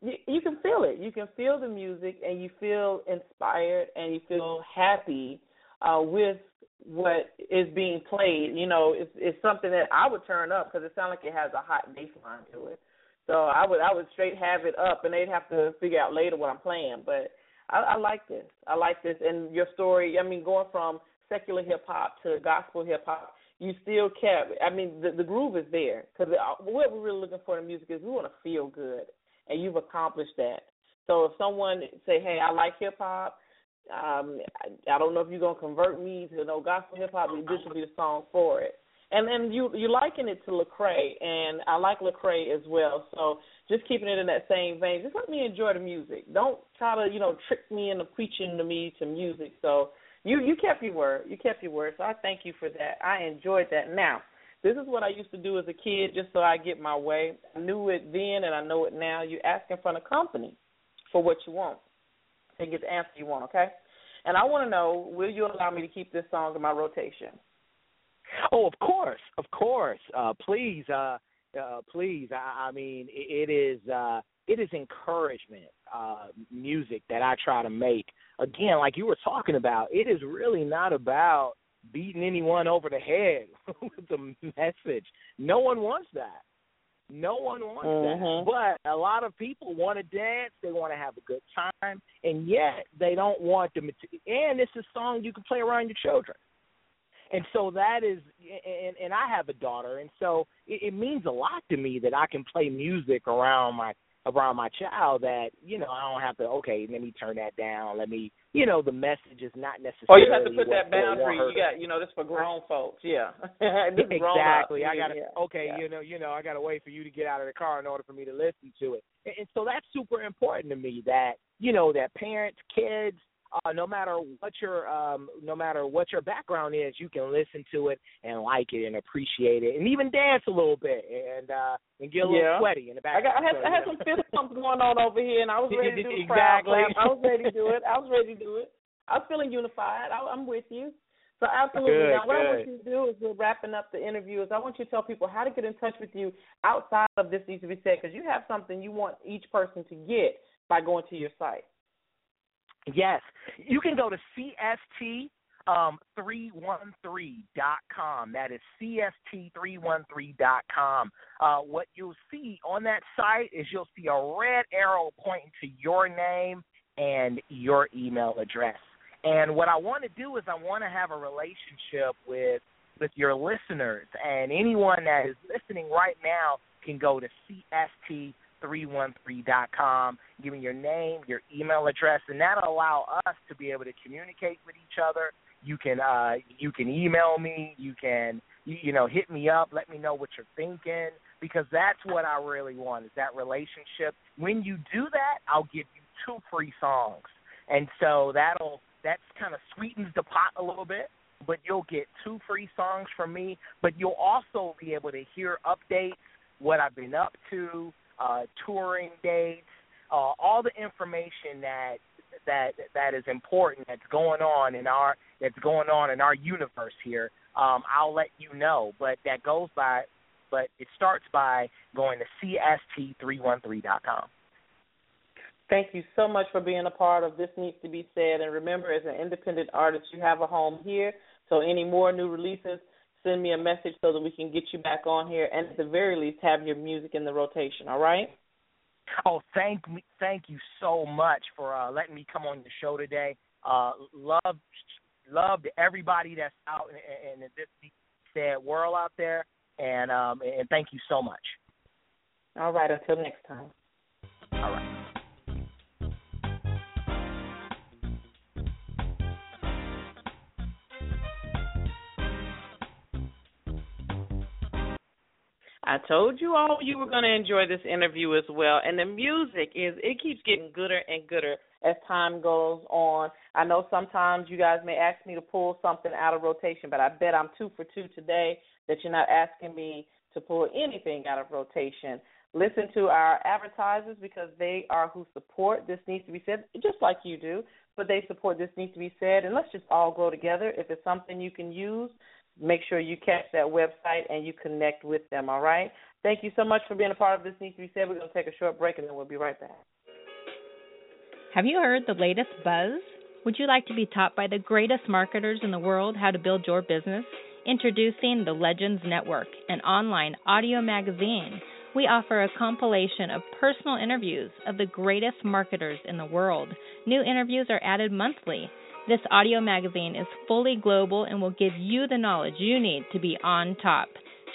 you, you can feel it. You can feel the music, and you feel inspired, and you feel happy uh, with what is being played. You know, it's, it's something that I would turn up because it sounds like it has a hot bass line to it. So I would I would straight have it up, and they'd have to figure out later what I'm playing. But I, I like this. I like this, and your story. I mean, going from secular hip hop to gospel hip hop, you still kept. I mean, the the groove is there because what we're really looking for in music is we want to feel good, and you've accomplished that. So if someone say, "Hey, I like hip hop," um, I, I don't know if you're gonna convert me to know gospel hip hop. but This will be the song for it and then you you liken it to Lecrae, and I like Lecrae as well. So just keeping it in that same vein, just let me enjoy the music. Don't try to you know trick me into preaching to me to music. So you you kept your word. You kept your word. So I thank you for that. I enjoyed that. Now this is what I used to do as a kid, just so I get my way. I knew it then, and I know it now. You ask in front of company for what you want, and get the answer you want. Okay. And I want to know, will you allow me to keep this song in my rotation? Oh, of course, of course. Uh, please, uh, uh, please. I, I mean, it, it is uh, it is encouragement uh, music that I try to make. Again, like you were talking about, it is really not about beating anyone over the head with the message. No one wants that. No one wants mm-hmm. that. But a lot of people want to dance. They want to have a good time, and yet they don't want the material. And it's a song you can play around your children and so that is and and I have a daughter and so it, it means a lot to me that I can play music around my around my child that you know I don't have to okay let me turn that down. Let me you know the message is not necessarily oh you have to put that boundary. you got you know this for grown folks. Yeah. Exactly. I got to yeah. okay yeah. you know you know I got to wait for you to get out of the car in order for me to listen to it. And, and so that's super important to me that you know that parents kids uh, no matter what your um, no matter what your background is, you can listen to it and like it and appreciate it, and even dance a little bit and uh, and get a little yeah. sweaty in the background. I, got, I had, so, I had some fist pumps going on over here, and I was ready to do the crowd exactly. clap. I was ready to do it. I was ready to do it. I was feeling unified. I, I'm with you. So absolutely. Good, now, what good. I want you to do is we're wrapping up the interview. Is I want you to tell people how to get in touch with you outside of this needs to be said because you have something you want each person to get by going to your site. Yes, you can go to CST um, 313.com. That is CST313.com. Uh, what you'll see on that site is you'll see a red arrow pointing to your name and your email address. And what I want to do is I want to have a relationship with with your listeners and anyone that is listening right now can go to CST 313.com, give me your name, your email address, and that'll allow us to be able to communicate with each other. You can uh, you can email me, you can you, you know hit me up, let me know what you're thinking because that's what I really want is that relationship. When you do that, I'll give you two free songs, and so that'll that's kind of sweetens the pot a little bit. But you'll get two free songs from me, but you'll also be able to hear updates, what I've been up to, uh, touring dates, uh, all the information that that that is important that's going on in our that's going on in our universe here. Um, I'll let you know, but that goes by, but it starts by going to cst313.com. Thank you so much for being a part of This Needs to Be Said. And remember, as an independent artist, you have a home here. So any more new releases, send me a message so that we can get you back on here, and at the very least, have your music in the rotation. All right? Oh, thank me, thank you so much for uh, letting me come on the show today. Uh, love, love to everybody that's out in, in this said world out there, and um, and thank you so much. All right. Until next time. I told you all you were going to enjoy this interview as well. And the music is it keeps getting gooder and gooder as time goes on. I know sometimes you guys may ask me to pull something out of rotation, but I bet I'm two for two today that you're not asking me to pull anything out of rotation. Listen to our advertisers because they are who support this needs to be said, just like you do, but they support this needs to be said. And let's just all grow together. If it's something you can use, make sure you catch that website and you connect with them, all right? Thank you so much for being a part of This Needs to Be Said. We're going to take a short break and then we'll be right back. Have you heard the latest buzz? Would you like to be taught by the greatest marketers in the world how to build your business? Introducing the Legends Network, an online audio magazine. We offer a compilation of personal interviews of the greatest marketers in the world. New interviews are added monthly. This audio magazine is fully global and will give you the knowledge you need to be on top.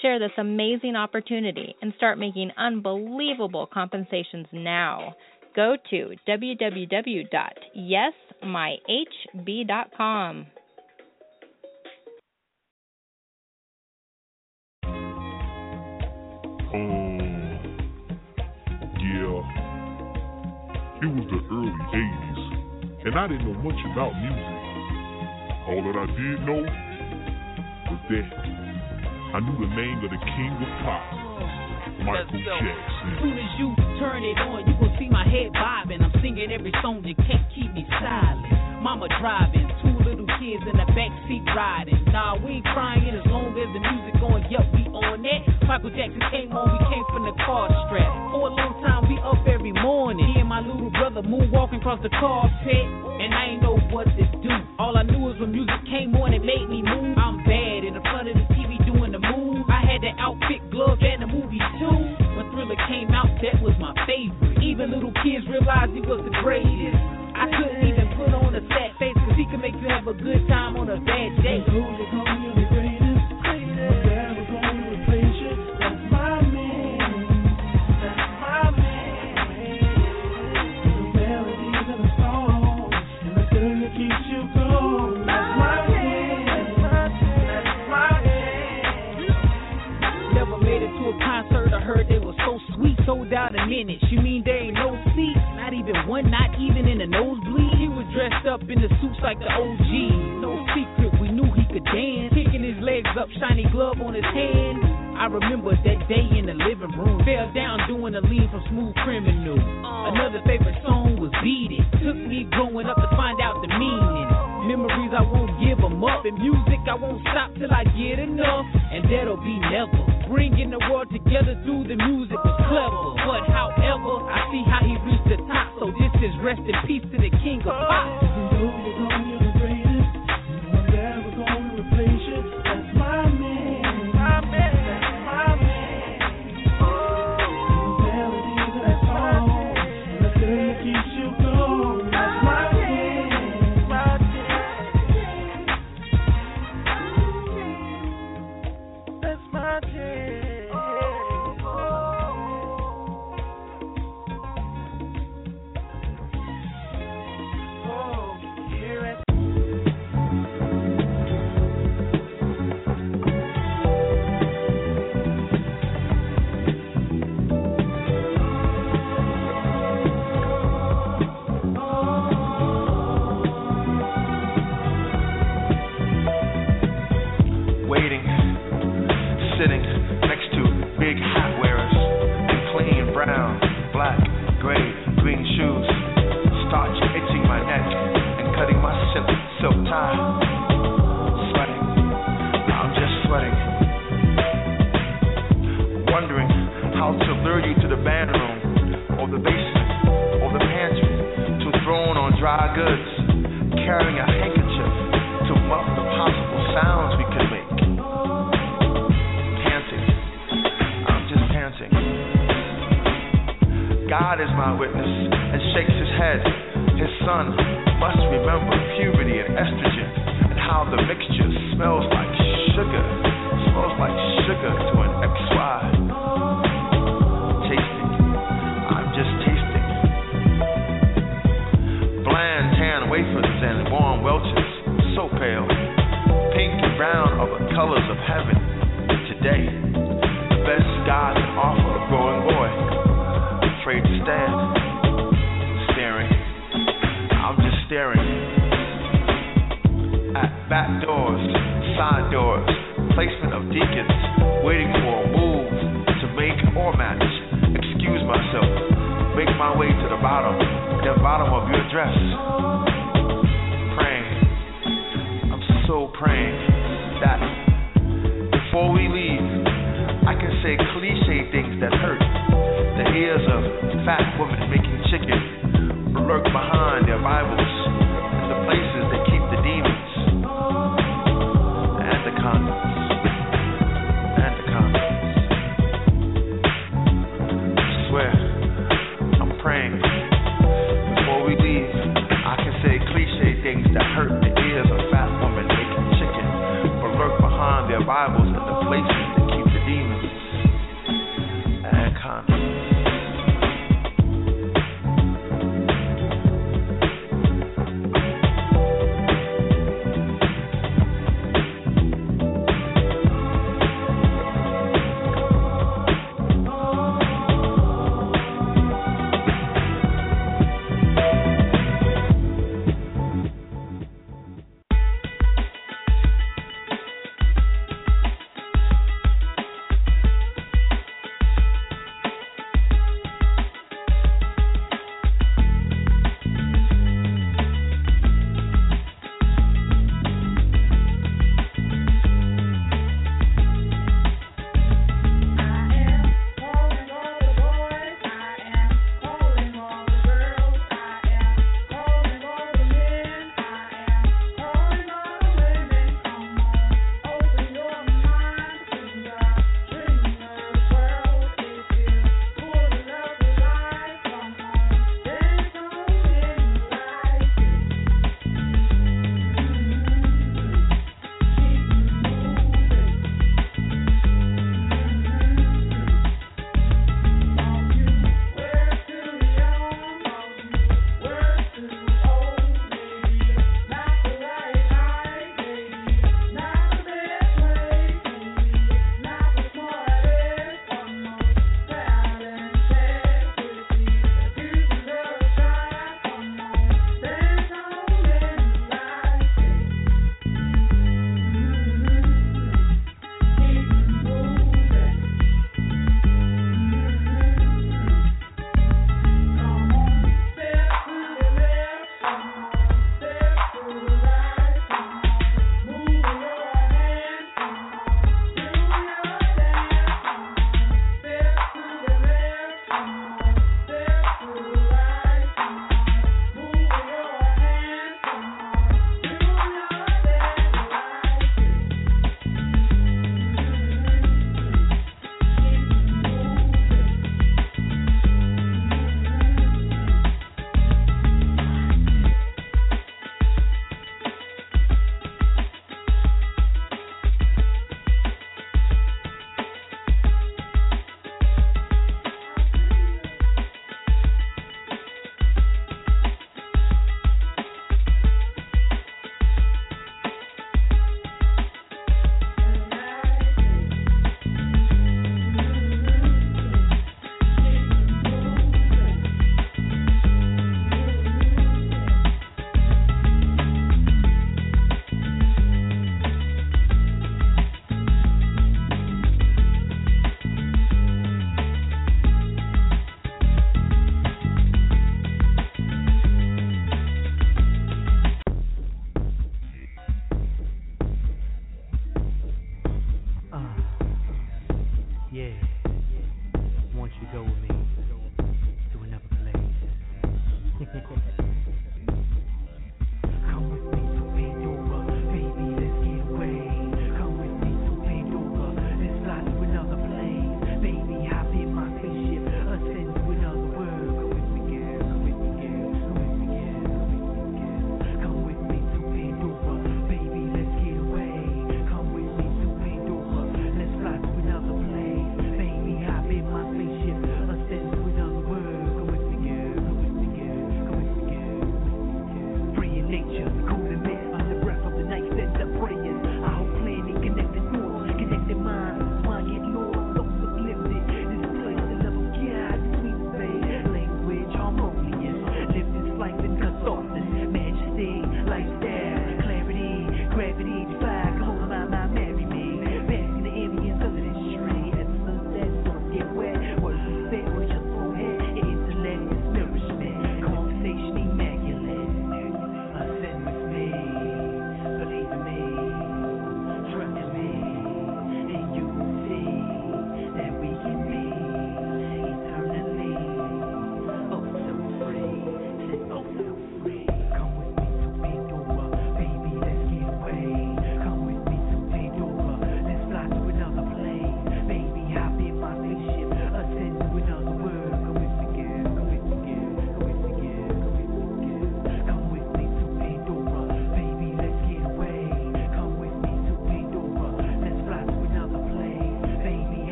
Share this amazing opportunity and start making unbelievable compensations now. Go to www.yesmyhb.com. Um, yeah, it was the early 80s and I didn't know much about music. All that I did know was that I knew the name of the king of pop, Michael Jackson. As soon as you turn it on, you gon' see my head bobbing. I'm singing every song, you can't keep me silent. Mama driving, little kids in the backseat riding. Nah, we ain't crying as long as the music going. Yup, we on that. Michael Jackson came on, we came from the car strap. For a long time, we up every morning. Me and my little brother moonwalking across the carpet, and I ain't know what to do. All I knew was when music came on, it made me move.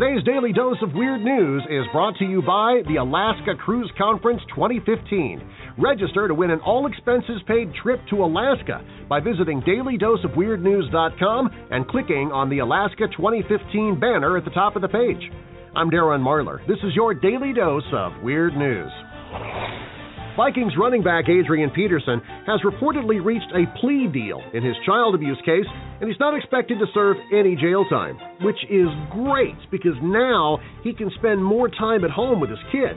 Today's Daily Dose of Weird News is brought to you by the Alaska Cruise Conference 2015. Register to win an all expenses paid trip to Alaska by visiting dailydoseofweirdnews.com and clicking on the Alaska 2015 banner at the top of the page. I'm Darren Marlar. This is your Daily Dose of Weird News. Vikings running back Adrian Peterson has reportedly reached a plea deal in his child abuse case, and he's not expected to serve any jail time, which is great because now he can spend more time at home with his kid.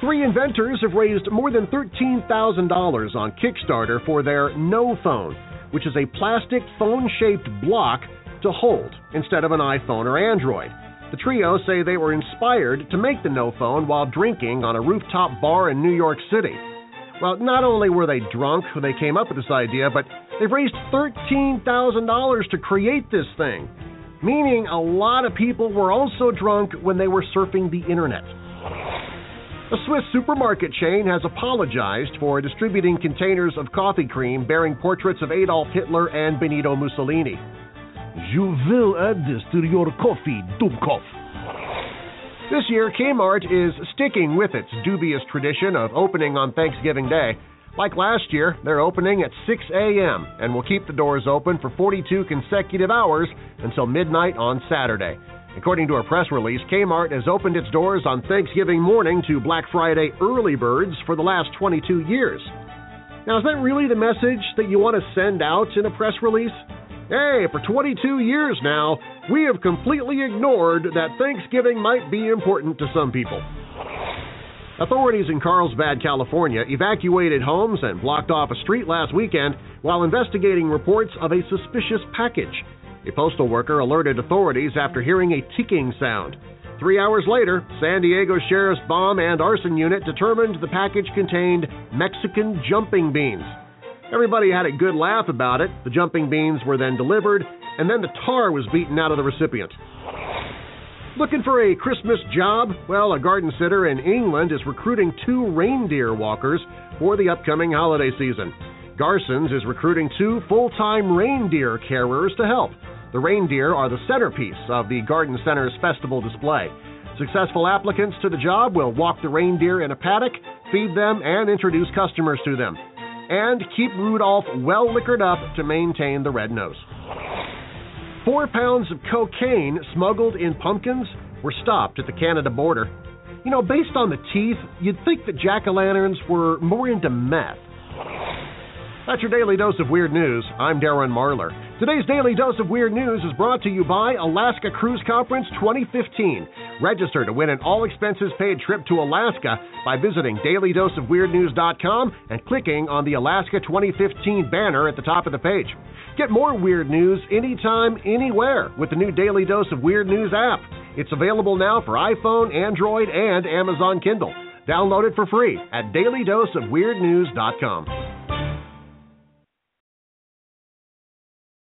Three inventors have raised more than $13,000 on Kickstarter for their No Phone, which is a plastic phone shaped block to hold instead of an iPhone or Android. The trio say they were inspired to make the no phone while drinking on a rooftop bar in New York City. Well, not only were they drunk when they came up with this idea, but they've raised $13,000 to create this thing, meaning a lot of people were also drunk when they were surfing the internet. A Swiss supermarket chain has apologized for distributing containers of coffee cream bearing portraits of Adolf Hitler and Benito Mussolini. You will add this to your coffee, Dubkov. This year, Kmart is sticking with its dubious tradition of opening on Thanksgiving Day. Like last year, they're opening at 6 a.m. and will keep the doors open for 42 consecutive hours until midnight on Saturday. According to a press release, Kmart has opened its doors on Thanksgiving morning to Black Friday early birds for the last 22 years. Now, is that really the message that you want to send out in a press release? Hey, for 22 years now, we have completely ignored that Thanksgiving might be important to some people. Authorities in Carlsbad, California evacuated homes and blocked off a street last weekend while investigating reports of a suspicious package. A postal worker alerted authorities after hearing a ticking sound. Three hours later, San Diego Sheriff's Bomb and Arson Unit determined the package contained Mexican jumping beans. Everybody had a good laugh about it. The jumping beans were then delivered, and then the tar was beaten out of the recipient. Looking for a Christmas job? Well, a garden sitter in England is recruiting two reindeer walkers for the upcoming holiday season. Garsons is recruiting two full time reindeer carers to help. The reindeer are the centerpiece of the Garden Center's festival display. Successful applicants to the job will walk the reindeer in a paddock, feed them, and introduce customers to them and keep Rudolph well liquored up to maintain the red nose. Four pounds of cocaine smuggled in pumpkins were stopped at the Canada border. You know, based on the teeth, you'd think that jack o' lanterns were more into meth. That's your daily dose of weird news. I'm Darren Marlar. Today's daily dose of weird news is brought to you by Alaska Cruise Conference 2015. Register to win an all expenses paid trip to Alaska by visiting dailydoseofweirdnews.com and clicking on the Alaska 2015 banner at the top of the page. Get more weird news anytime, anywhere with the new Daily Dose of Weird News app. It's available now for iPhone, Android, and Amazon Kindle. Download it for free at dailydoseofweirdnews.com.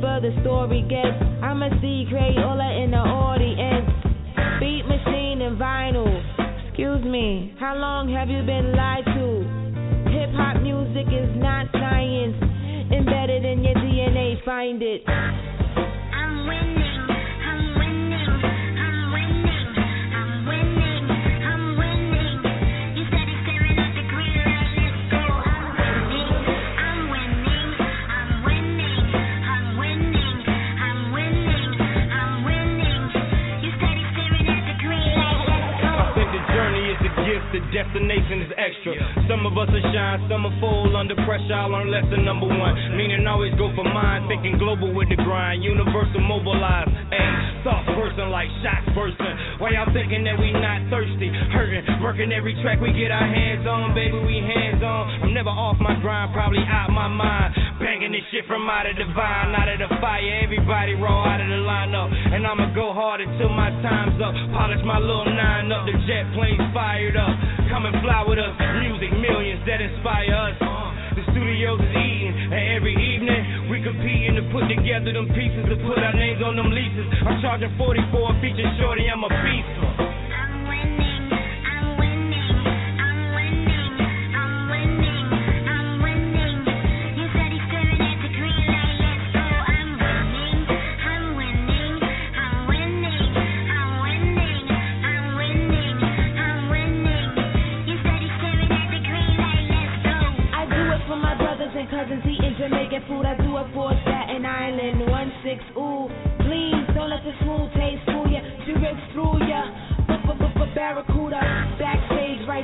deeper the story gets. I'm a C crate, all that in the audience. Beat machine and vinyl. Excuse me, how long have you been lied to? Hip hop music is not science. Embedded in your DNA, find it. I'm winning. Destination is extra. Some of us are shine, some are full under pressure. I learned lesson number one. Meaning always go for mine, thinking global with the grind. Universal mobilized. And soft person like shots bursting. Why y'all thinking that we not thirsty? Hurting, working every track we get our hands on, baby, we hands on. I'm never off my grind, probably out my mind. Banging this shit from out of the vine, out of the fire. Everybody raw out of the lineup. And I'ma go hard until my time's up. Polish my little nine up, the jet planes fired up. Come and fly with us, music millions that inspire us. The studios is eating, and every evening competing to put together them pieces to put our names on them leases. I'm charging 44 feature shorty, I'm a beast.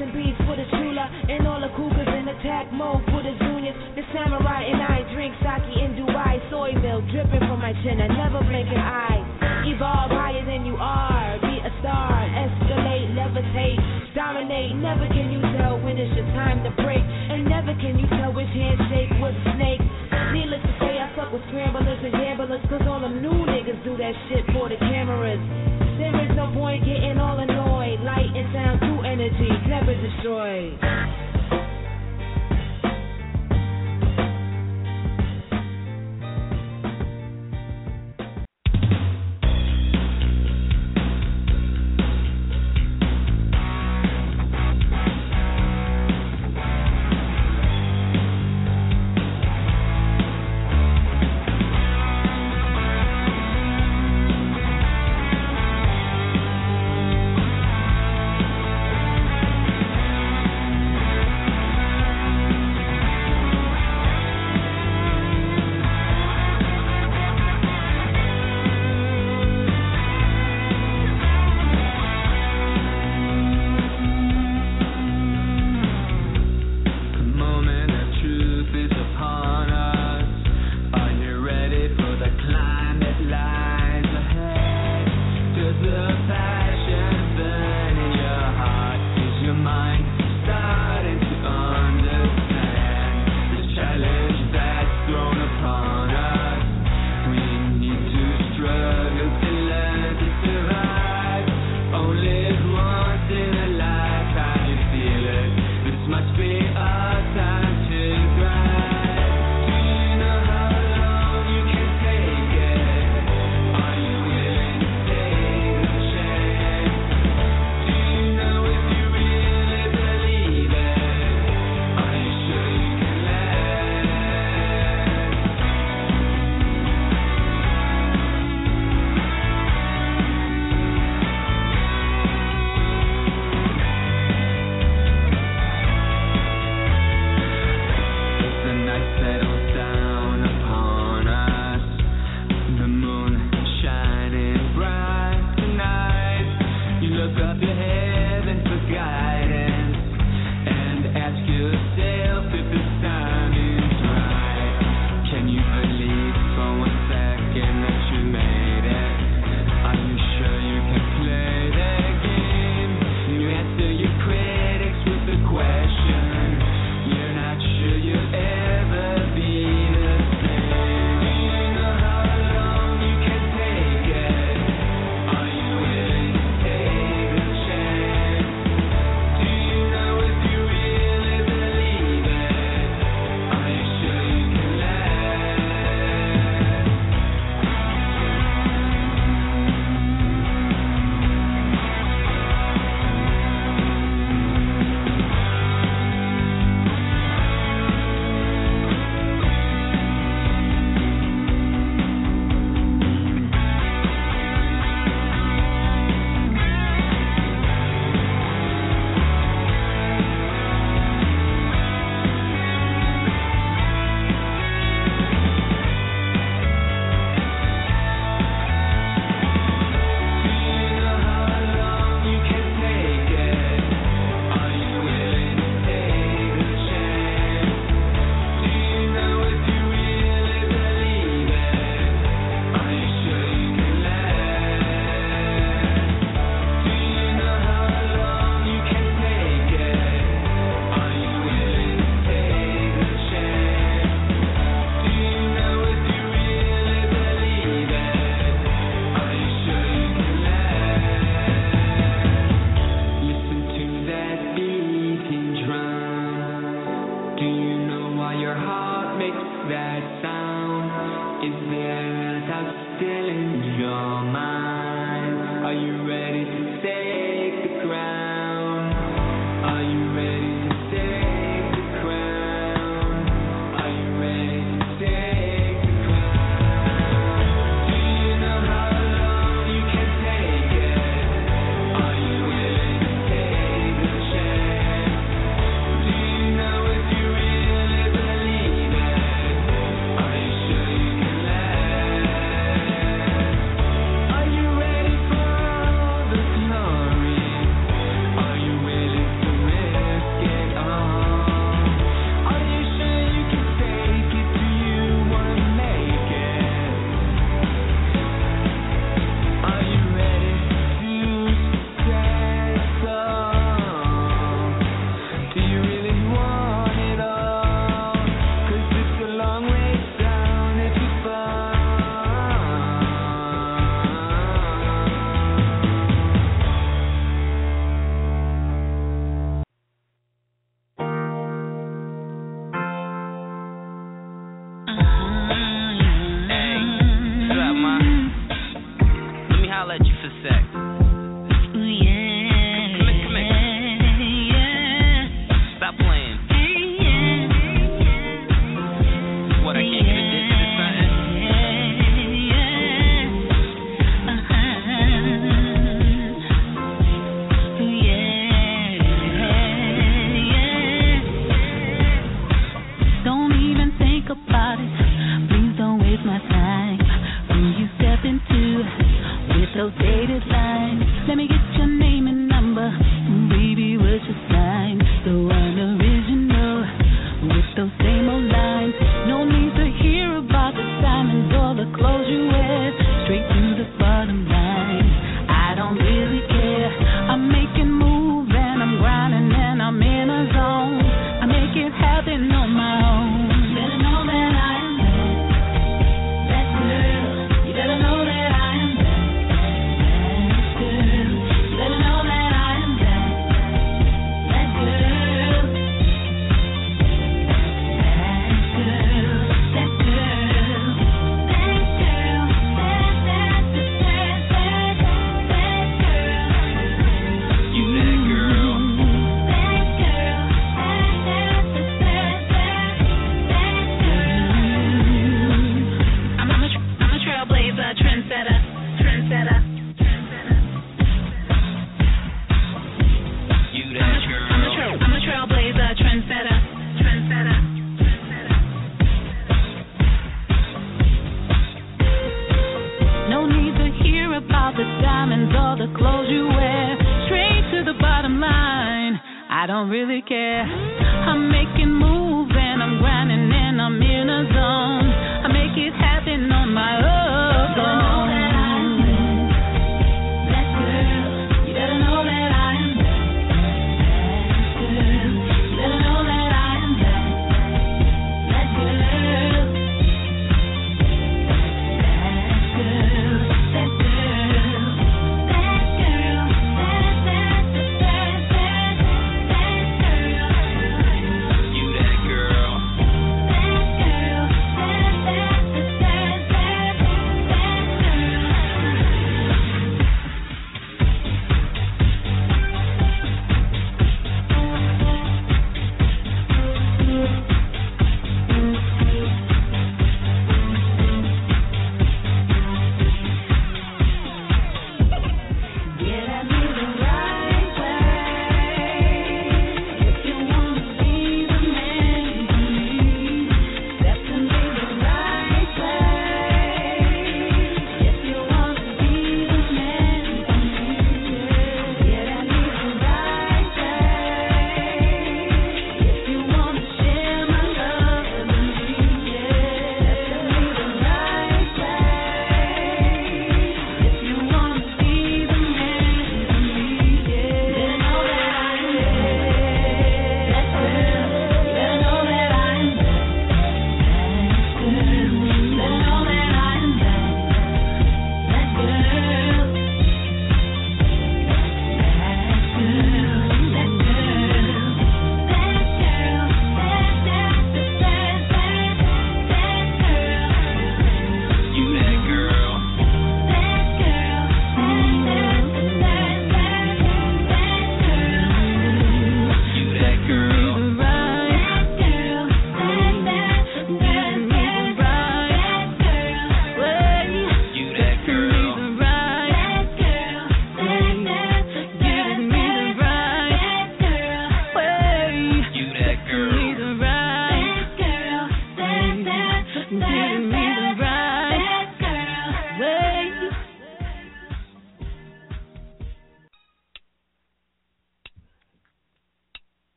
And beef for the chula, and all the cougars in attack mode for the juniors. The samurai and I drink sake in Dubai, soy milk dripping from my chin. I never blink an eye. Evolve higher than you are. Be a star, escalate, levitate, dominate. Never can you tell when it's your time to break, and never can you tell which handshake was a snake. Needless to say, I fuck with scramblers and gamblers, cause all them new niggas do that shit for the cameras. There is no point getting all annoyed. Energy, never destroyed.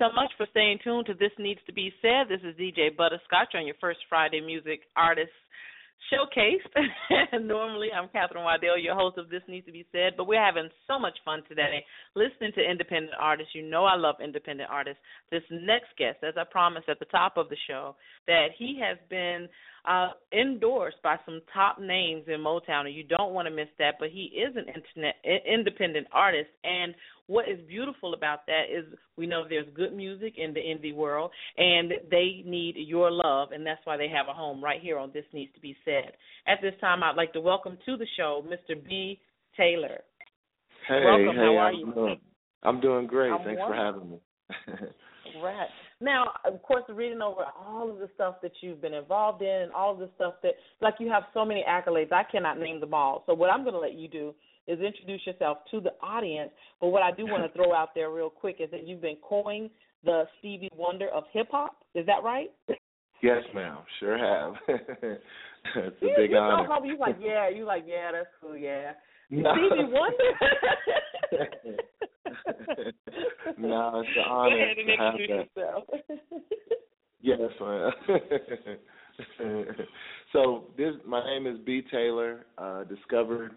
So much for staying tuned to This Needs to Be Said. This is DJ Butterscotch on your first Friday Music Artist Showcase. Normally, I'm Catherine Waddell, your host of This Needs to Be Said, but we're having so much fun today listening to independent artists. You know I love independent artists. This next guest, as I promised at the top of the show, that he has been uh, endorsed by some top names in Motown, and you don't want to miss that. But he is an internet independent artist, and what is beautiful about that is we know there's good music in the indie world, and they need your love, and that's why they have a home right here on This Needs to Be Said. At this time, I'd like to welcome to the show Mr. B. Taylor. Hey, welcome. hey, How are I'm you? Doing, I'm doing great. I'm Thanks for having me. Right. Now, of course, reading over all of the stuff that you've been involved in, all of the stuff that, like, you have so many accolades, I cannot name them all. So, what I'm going to let you do is introduce yourself to the audience. But what I do want to throw out there real quick is that you've been coined the Stevie Wonder of hip hop. Is that right? yes, ma'am. Sure have. it's a You- big you honor. know, You like, yeah, you like, yeah, that's cool, yeah. No. Stevie Wonder. no, it's an Go honor ahead and to have introduce that. yourself. Yes, ma'am. so this, my name is B Taylor. Uh, discovered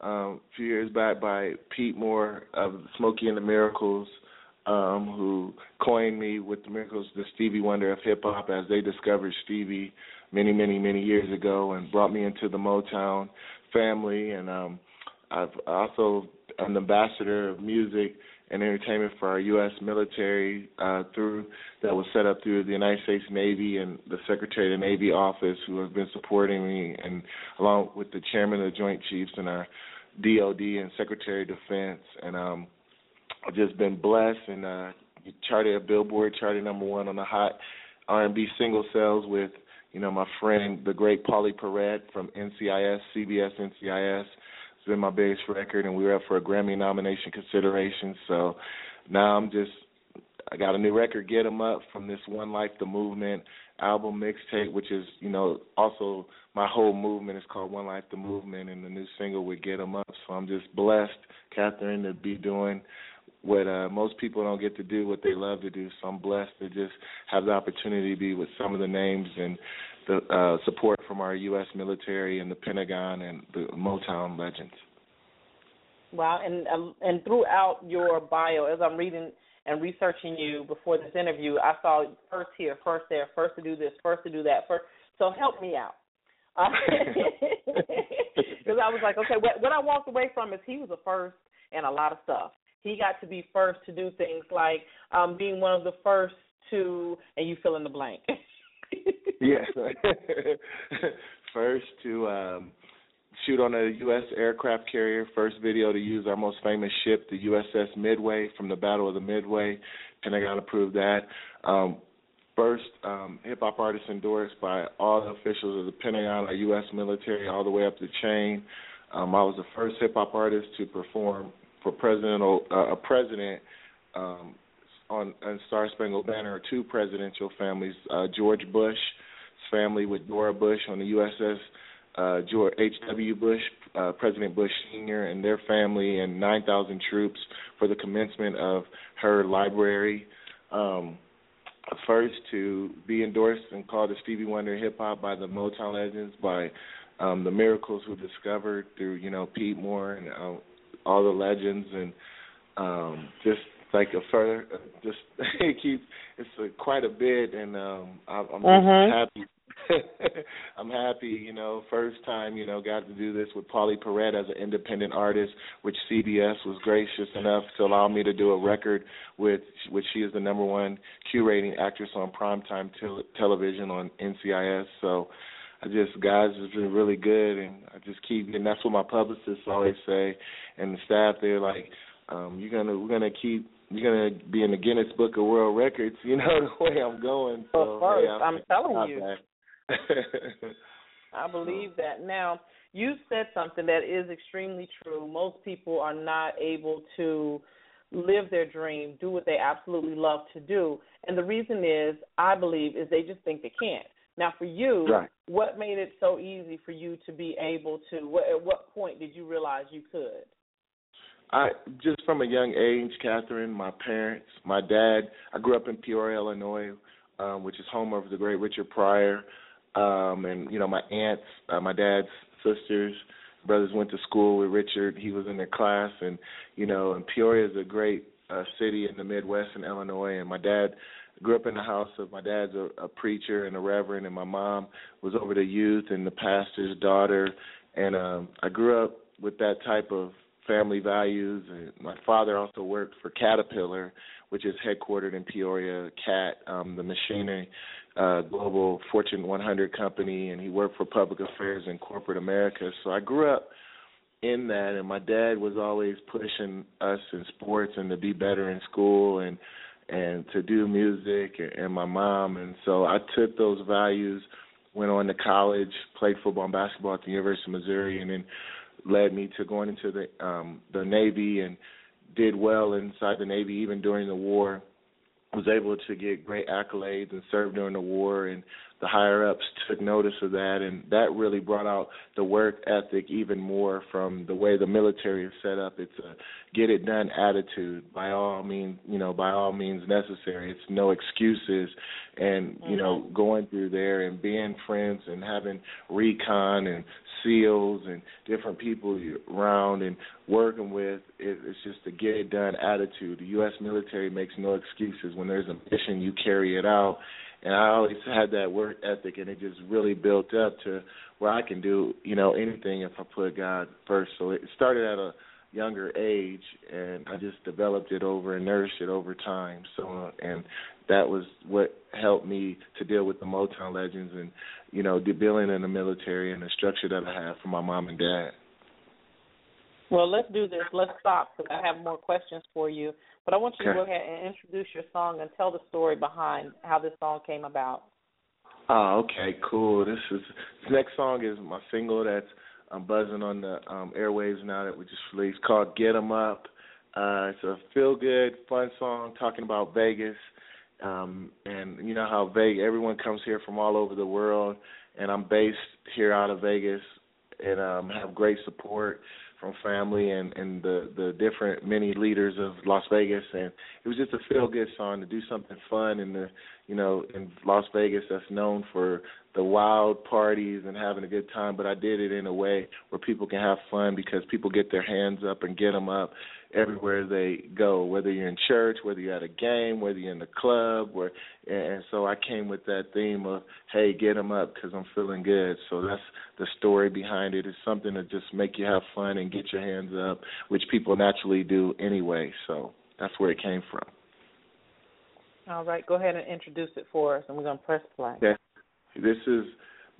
um, a few years back by Pete Moore of Smokey and the Miracles, um, who coined me with the Miracles, the Stevie Wonder of hip hop, as they discovered Stevie many, many, many years ago, and brought me into the Motown family. And um, I've also an ambassador of music and entertainment for our U.S. military uh, through that was set up through the United States Navy and the Secretary of the Navy office, who have been supporting me, and along with the Chairman of the Joint Chiefs and our DOD and Secretary of Defense, and um, I've just been blessed and uh, charted a Billboard, charted number one on the hot R&B single sales with you know my friend the great Pauley Perrette from NCIS, CBS NCIS. It's been my biggest record, and we were up for a Grammy nomination consideration. So now I'm just I got a new record, Get 'Em Up, from this One Life the Movement album mixtape, which is you know also my whole movement is called One Life the Movement, and the new single with Get 'Em Up. So I'm just blessed, Catherine, to be doing what uh, most people don't get to do, what they love to do. So I'm blessed to just have the opportunity to be with some of the names and the uh, support from our U.S. military and the Pentagon and the Motown legends. Wow, and um, and throughout your bio, as I'm reading and researching you before this interview, I saw first here, first there, first to do this, first to do that, first. So help me out, because I was like, okay, what, what I walked away from is he was a first and a lot of stuff. He got to be first to do things like um being one of the first to, and you fill in the blank. yes. first to um shoot on a U.S. aircraft carrier. First video to use our most famous ship, the USS Midway, from the Battle of the Midway. Pentagon approved that. Um, first um, hip hop artist endorsed by all the officials of the Pentagon, our U.S. military, all the way up the chain. Um, I was the first hip hop artist to perform for President uh, a president um, on, on Star Spangled Banner. Two presidential families: uh, George Bush's family with Doro Bush on the USS uh, George H.W. Bush, uh, President Bush Sr., and their family, and 9,000 troops for the commencement of her library. Um, first to be endorsed and called the Stevie Wonder hip hop by the Motown legends, by um, the Miracles who discovered through you know Pete Moore and uh, all the legends, and um, just like a further, just it keeps it's uh, quite a bit, and um, I, I'm Mhm. happy. I'm happy, you know, first time, you know, got to do this with Pauley Perrette as an independent artist, which CBS was gracious enough to allow me to do a record with, which she is the number one Q rating actress on primetime tel- television on NCIS. So I just, guys, it's been really good, and I just keep, and that's what my publicists always say, and the staff, they're like, um, you're gonna, we're gonna keep you're gonna be in the Guinness Book of World Records. You know the way I'm going. So Of course, hey, I'm telling not you. I believe that. Now, you said something that is extremely true. Most people are not able to live their dream, do what they absolutely love to do. And the reason is, I believe, is they just think they can't. Now, for you, Right. what made it so easy for you to be able to? What, at what point did you realize you could? I just from a young age, Catherine, my parents, my dad. I grew up in Peoria, Illinois, um, which is home of the great Richard Pryor, um, and you know my aunts, uh, my dad's sisters, brothers went to school with Richard. He was in their class, and you know, and Peoria is a great uh, city in the Midwest in Illinois. And my dad grew up in the house of my dad's a, a preacher and a reverend, and my mom was over the youth and the pastor's daughter. And um, I grew up with that type of family values. And my father also worked for Caterpillar, which is headquartered in Peoria, CAT, um, the machinery uh, global Fortune 100 company, and he worked for public affairs in corporate America. So I grew up in that, and my dad was always pushing us in sports and to be better in school and and to do music, and my mom, and so I took those values, went on to college, played football and basketball at the University of Missouri, and then led me to going into the um the Navy and did well inside the Navy even during the war. Was able to get great accolades and served during the war and the higher ups took notice of that and that really brought out the work ethic even more from the way the military is set up. It's a get it done attitude by all means you know, by all means necessary. It's no excuses and, you know, mm-hmm. going through there and being friends and having recon and SEALs and different people around and working with. It, it's just a get it done attitude. The U.S. military makes no excuses. When there's a mission, you carry it out. And I always had that work ethic, and it just really built up to where I can do, you know, anything if I put God first. So it started at a younger age, and I just developed it over and nourished it over time. So, and that was what helped me to deal with the Motown legends and you know dealing in the military and the structure that I have for my mom and dad. Well, let's do this. Let's stop because I have more questions for you. But I want you Okay. to go ahead and introduce your song and tell the story behind how this song came about. Oh, okay, cool. This is this next song is my single that's um, buzzing on the um, airwaves now that we just released called "Get 'Em Up." Uh, it's a feel good, fun song talking about Vegas. Um, and you know how Vegas, everyone comes here from all over the world, and I'm based here out of Vegas, and um, have great support from family and and the the different many leaders of Las Vegas, and it was just a feel good song to do something fun in the you know in Las Vegas that's known for the wild parties and having a good time, but I did it in a way where people can have fun because people get their hands up and get them up everywhere they go, whether you're in church, whether you're at a game, whether you're in the club, where and so I came with that theme of hey, get them up because I'm feeling good. So that's the story behind it. It's something to just make you have fun and get your hands up, which people naturally do anyway. So that's where it came from. All right, go ahead and introduce it for us, and we're gonna press play. Okay. This is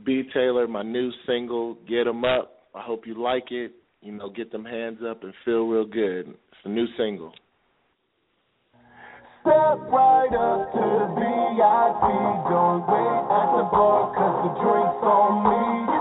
B Taylor, my new single, Get 'em Up. I hope you like it. You know, get them hands up and feel real good. It's a new single. Step right up to the VIP. Don't wait at the bar, cause the drink's on me.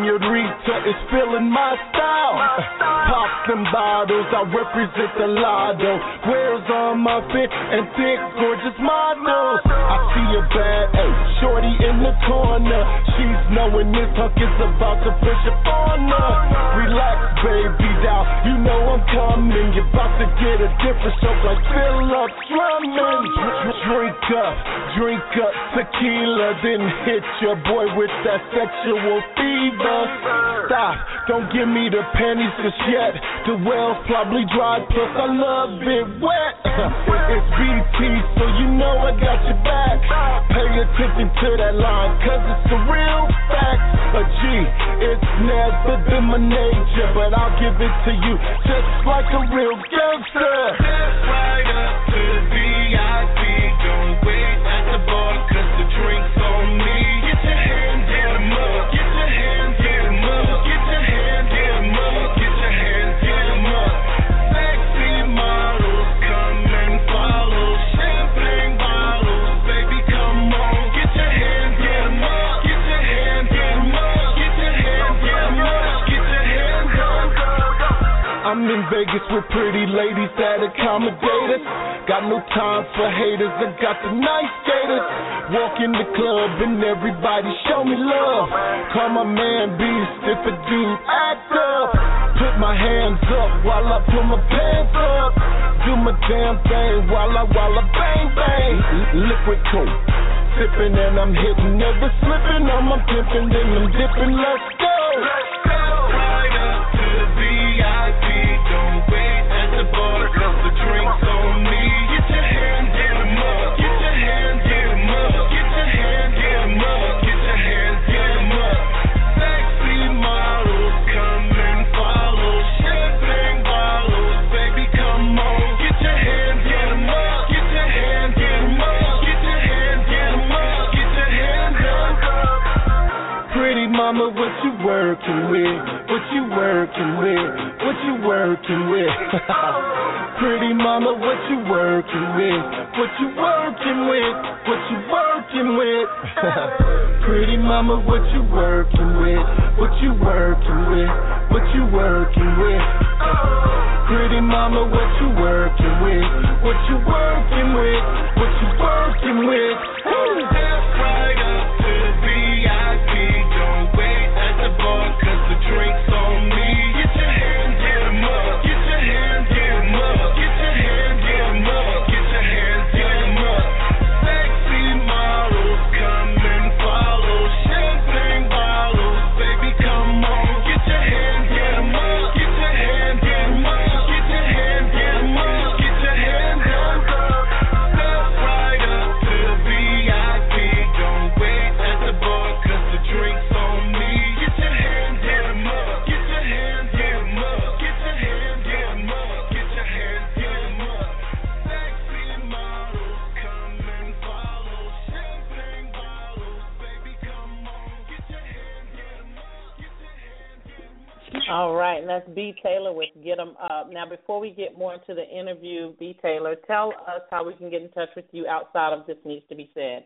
Senorita is feeling my style. Pop them bottles, I represent the lotto. Where's on my fit and thick, gorgeous models? A bad shorty in the corner. She's knowing this hunk is about to push up on her. Relax, baby, down. You know I'm coming. You're about to get a different show like Philip Drummond. Drink up, drink up tequila, then hit your boy with that sexual fever. Stop, don't give me the panties just yet. The well's probably dry, plus I love it wet. It's BT, so you know I got your back. Pay attention to that line, cause it's a real fact. A G, it's never been my nature, but I'll give it to you just like a real gangster. right up to the VIP, don't wait in Vegas with pretty ladies that accommodate us. Got no time for haters, I got the nice skaters. Walk in the club and everybody show me love. Call my man Beast if a dude act up. Put my hands up while I pull my pants up. Do my damn thing while I while I bang bang. Liquid coke, sipping and I'm hitting, never slipping. I'm a pimping, then I'm dipping. Let's go. Mama, what you working with? What you working with? What you working with? Pretty mama, what you working with? What you working with? What you working with? Pretty mama, what you working with? What you working with? What you working with? Pretty mama, what you working with? What you working with? What you working with? Right, and that's B Taylor with Get 'em Up. Now, before we get more into the interview, B Taylor, tell us how we can get in touch with you outside of this needs to be said.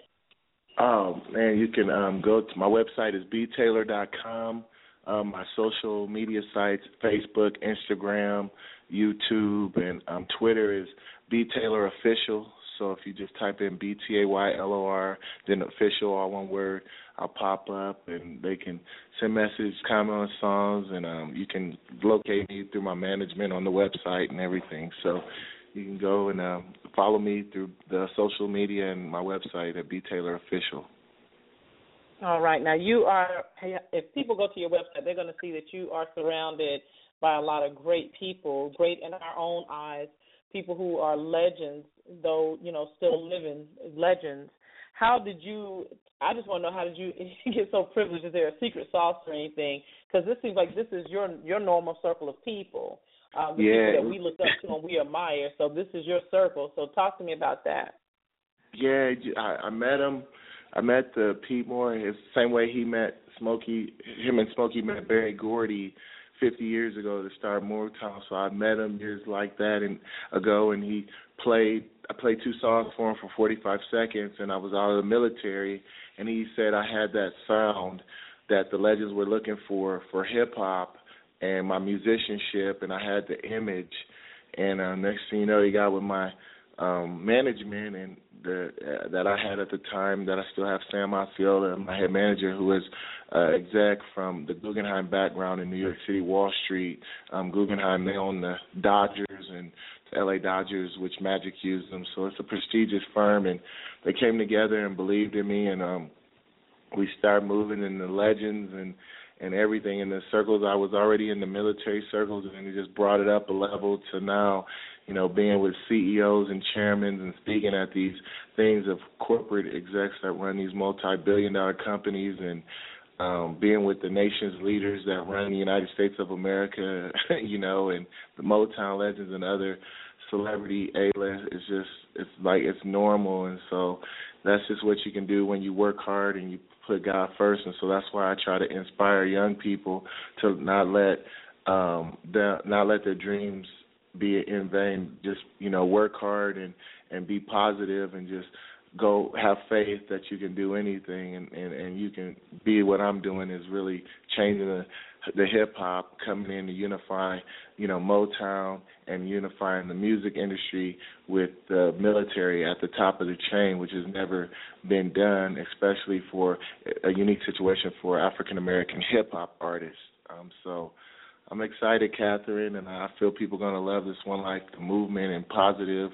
Oh man, you can um, go to my website is btaylor.com. Um, my social media sites: Facebook, Instagram, YouTube, and um, Twitter is btaylor official. So if you just type in B T A Y L O R, then official, all one word, I'll pop up, and they can send messages, comment on songs, and um, you can locate me through my management on the website and everything. So you can go and um, follow me through the social media and my website at B Taylor Official. All right. Now you are. If people go to your website, they're going to see that you are surrounded by a lot of great people, great in our own eyes, people who are legends, though you know still living legends. How did you? I just want to know how did you get so privileged? Is there a secret sauce or anything? Because this seems like this is your your normal circle of people, um, the Yeah. people that we look up to and we admire. So this is your circle. So talk to me about that. Yeah, I, I met him. I met the Pete Moore the same way he met Smokey. Him and Smokey met Berry Gordy 50 years ago to start Motown. So I met him years like that and ago, and he played. I played two songs for him for 45 seconds, and I was out of the military, and he said I had that sound that the legends were looking for for hip hop and my musicianship, and I had the image. And uh, next thing you know, he got with my um management and the uh, that I had at the time that I still have Sam Osceola, my head manager, who is uh, exec from the Guggenheim background in New York City, Wall Street. Um, Guggenheim, they own the Dodgers and the LA Dodgers, which Magic used them. So it's a prestigious firm, and they came together and believed in me, and um, we started moving in the legends and and everything in the circles. I was already in the military circles, and it just brought it up a level to now, you know, being with CEOs and chairmen and speaking at these things of corporate execs that run these multi-billion-dollar companies and um being with the nation's leaders that run the United States of America, you know, and the Motown legends and other celebrity A-list. It's just it's like it's normal, and so that's just what you can do when you work hard and you put God first. And so that's why I try to inspire young people to not let um the not let their dreams be it in vain. Just you know work hard and and be positive and just go have faith that you can do anything and and and you can be what I'm doing is really changing the the hip hop coming in to unify, you know, Motown and unifying the music industry with the military at the top of the chain, which has never been done, especially for a unique situation for African American hip hop artists. Um, so I'm excited, Catherine, and I feel people are going to love this one, like the movement and positive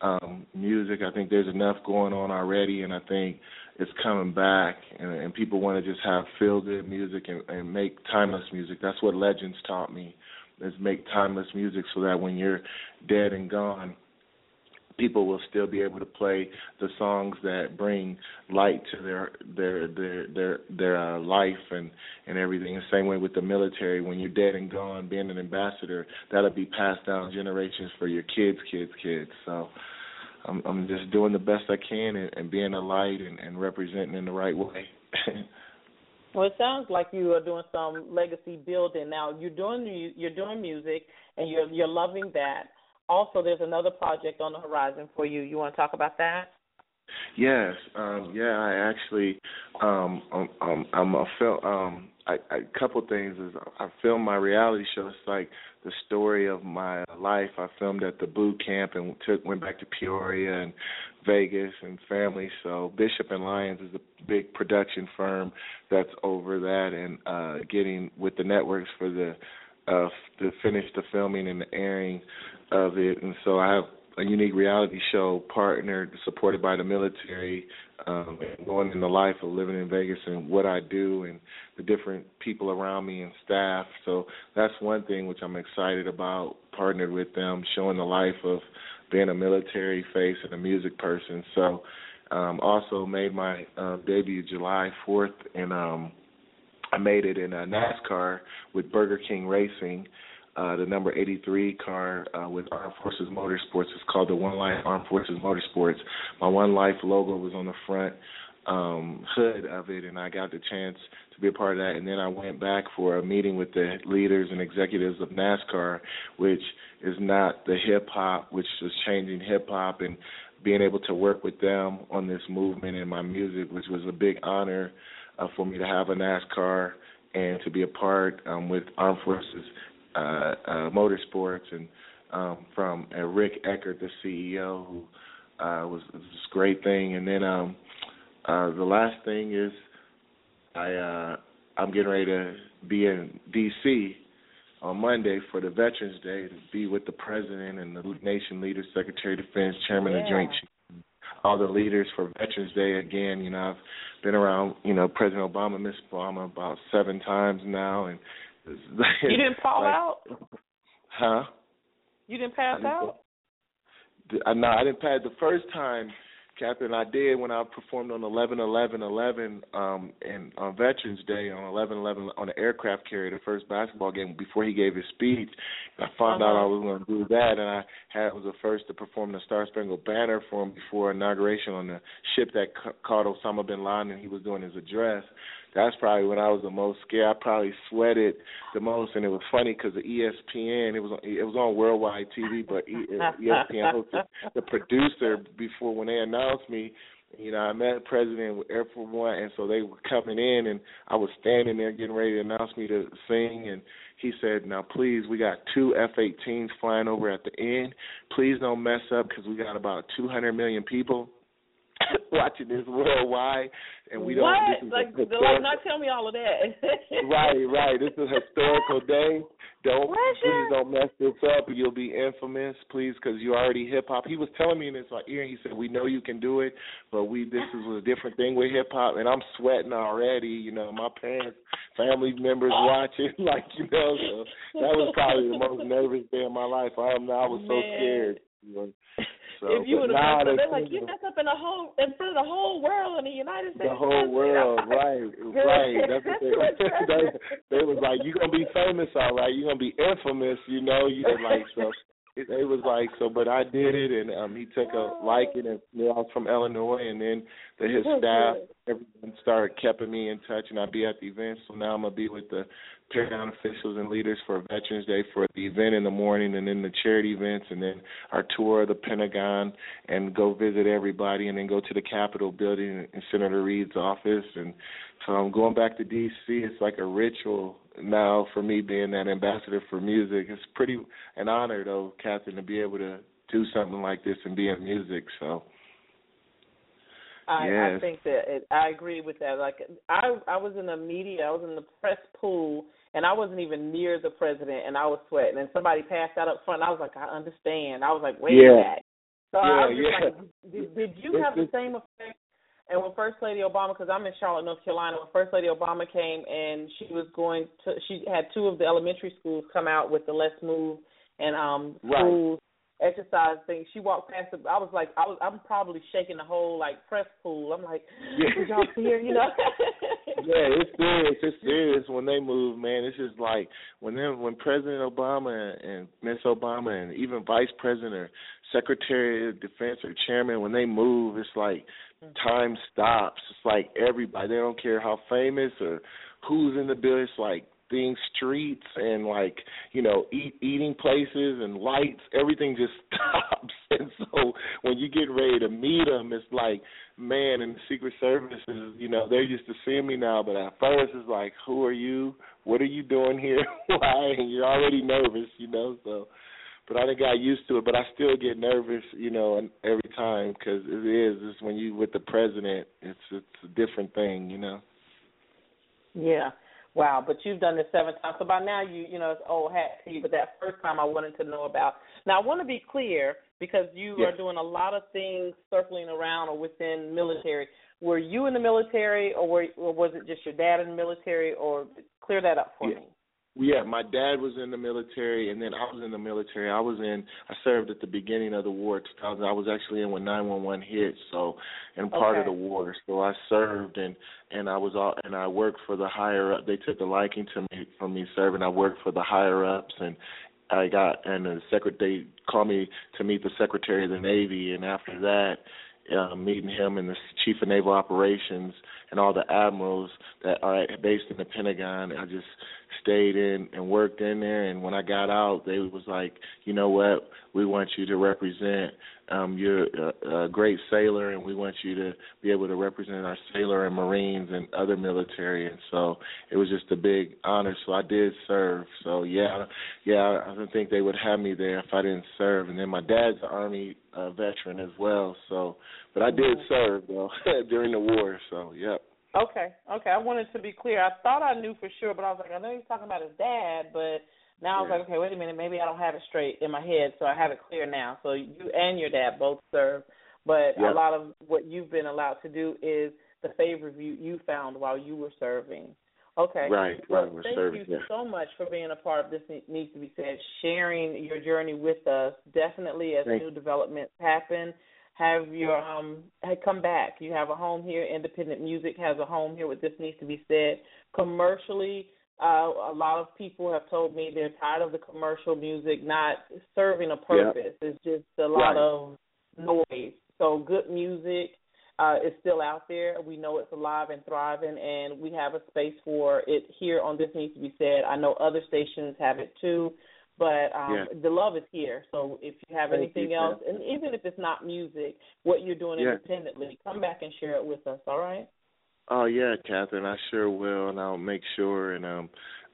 um, music. I think there's enough going on already, and I think it's coming back, and, and people want to just have feel good music and, and make timeless music. That's what legends taught me, is make timeless music so that when you're dead and gone, people will still be able to play the songs that bring light to their their their their their uh, life and and everything. The same way with the military, when you're dead and gone, being an ambassador, that'll be passed down generations for your kids, kids, kids. So. I'm, I'm just doing the best I can and, and being a light and, and representing in the right way. well, it sounds like you are doing some legacy building now. You're doing you're doing music and you're you're loving that also there's another project on the horizon for you. You want to talk about that? Yes, um, yeah, I actually, um, um, um I'm a film. Um, I, I, a couple things is I filmed my reality show. It's like the story of my life. I filmed at the boot camp and took went back to Peoria and Vegas and family. So Bishop and Lyons is a big production firm that's over that and uh, getting with the networks for the uh, to finish the filming and the airing of it, and so I have a unique reality show partnered, supported by the military, um, and going in the life of living in Vegas and what I do and the different people around me and staff. So that's one thing which I'm excited about, partnered with them, showing the life of being a military face and a music person. So um also made my uh, debut July 4th and um I made it in a NASCAR with Burger King Racing uh, the number 83 car uh, with Armed Forces Motorsports. It's called the One Life Armed Forces Motorsports. My One Life logo was on the front um, hood of it, and I got the chance to be a part of that. And then I went back for a meeting with the leaders and executives of NASCAR, which is not the hip hop, which is changing hip hop and being able to work with them on this movement and my music, which was a big honor uh, for me to have a NASCAR and to be a part um, with Armed Forces uh, uh, Motorsports, and um, from uh, Rick Eckert, the CEO, who uh, was, this great thing. And then um, uh, the last thing is I uh, I'm getting ready to be in D.C. on Monday for the Veterans Day to be with the President and the nation leaders, Secretary of Defense, Chairman yeah. of Joint Chiefs, all the leaders for Veterans Day again. You know, I've been around, you know, President Obama, Miss Obama about seven times now, and you didn't fall like, out? Huh? You didn't pass I out? I no, I didn't pass the first time, Captain. I did when I performed on eleven eleven eleven um and on Veterans Day on eleven eleven on the aircraft carrier, the first basketball game before he gave his speech. I found uh-huh. out I was going to do that, and I had was the first to perform the Star Spangled Banner for him before inauguration on the ship that ca- caught Osama bin Laden, and he was doing his address that's probably when I was the most scared. I probably sweated the most, and it was funny because the ESPN it was on, it was on worldwide TV, but uh, ESPN hosted the producer before when they announced me. You know, I met president with Air Force One, and so they were coming in, and I was standing there getting ready to announce me to sing, and he said, "Now, please, we got two F-18s flying over at the end. Please don't mess up because we got about 200 million people." watching this worldwide, and we don't. What? This is like, like, not tell me all of that. right, right. This is a historical day. Don't please don't mess this up. You'll be infamous, please, because you're already hip hop. He was telling me in his ear. He said, "We know you can do it, but we this is a different thing with hip hop." And I'm sweating already. You know, my parents, family members watching, like you know. So that was probably the most nervous day of my life. I am. I was so Man. scared. You know. So, if you would have now messed up, they they're like, you messed up in the whole in front of the whole world in the United States. the whole world, right, right. That's what they, they they was like, you're gonna be famous, all right. You're gonna be infamous, you know. You like so. They was like so, but I did it, and um he took a liking, and you know, I was from Illinois, and then the, his staff everyone started keeping me in touch, and I'd be at the events. So now I'm gonna be with the Pentagon officials and leaders for Veterans Day for the event in the morning, and then the charity events, and then our tour of the Pentagon, and go visit everybody, and then go to the Capitol building and Senator Reid's office, and so I'm going back to D.C. It's like a ritual now for me being that ambassador for music. It's pretty an honor though, Catherine, to be able to do something like this and be in music. So I, yes. I think that it, I agree with that. Like I, I was in the media, I was in the press pool, and I wasn't even near the president, and I was sweating. And somebody passed out up front. And I was like, I understand. I was like, wait yeah. a minute. So yeah, I was yeah. like, did, did you have the same effect? And when First Lady Obama, because I'm in Charlotte, North Carolina, when First Lady Obama came and she was going to, she had two of the elementary schools come out with the Let's Move and um Right. schools exercise thing. She walked past it. I was like, I was, I'm probably shaking the whole like press pool. I'm like, Yeah. did y'all see her? You know? yeah, it's serious. It's serious when they move, man. It's just like when them, when President Obama and Miss Obama and even Vice President or Secretary of Defense or Chairman, when they move, it's like time stops. It's like everybody. They don't care how famous or who's in the bill. It's like things, streets, and like you know, eat, eating places and lights. Everything just stops. And so when you get ready to meet them, it's like, man, and the Secret Service is, you know, they're used to seeing me now. But at first, it's like, who are you? What are you doing here? Why? And you're already nervous, you know. So, but I didn't got used to it. But I still get nervous, you know, every time because it is. It's when you with the president. It's it's a different thing, you know. yeah. Wow, but you've done this seven times, so by now you you know it's old hat to you. But that first time I wanted to know about. Now I want to be clear because you Yes. are doing a lot of things circling around or within military. Were you in the military, or were or was it just your dad in the military? Or clear that up for Yeah. me. Yeah, my dad was in the military, and then I was in the military. I was in. I served at the beginning of the war. 2000. I was actually in when 911 hit. So, and part of the war. So I served, and and I was all, and I worked for the higher up. They took a liking to me from me serving. I worked for the higher ups, and I got and the secretary they called me to meet the Secretary of the Navy, and after that. Uh, meeting him and the chief of naval operations and all the admirals that are based in the Pentagon. I just stayed in and worked in there. And when I got out they was like, you know what, we want you to represent um you're a, a great sailor and we want you to be able to represent our sailor and marines and other military. And so it was just a big honor. So I did serve. So yeah yeah I don't think they would have me there if I didn't serve. And then my dad's an army uh, veteran as well. So but I did serve though during the war. So yep Okay, okay. I wanted to be clear. I thought I knew for sure, but I was like, I know he's talking about his dad, but now I was like, okay, wait a minute, maybe I don't have it straight in my head, so I have it clear now. So you and your dad both serve, but Yeah. a lot of what you've been allowed to do is the favors you you found while you were serving. Okay. Right, Well, right, we're thank serving, you yeah. so much for being a part of this. Needs to be said, sharing your journey with us. Definitely, as Thank new developments happen, have your um come back. You have a home here. Independent music has a home here. What this needs to be said commercially. Uh, a lot of people have told me they're tired of the commercial music not serving a purpose. It's just a lot Right. of noise. So good music uh, is still out there. We know it's alive and thriving, and we have a space for it here on This Needs to Be Said. I know other stations have it too, but um, Yeah. the love is here. So if you have Thank anything you, else, and even if it's not music, what you're doing Yeah. independently, come back and share it with us. All right? Oh yeah, Catherine, I sure will, and I'll make sure. And um,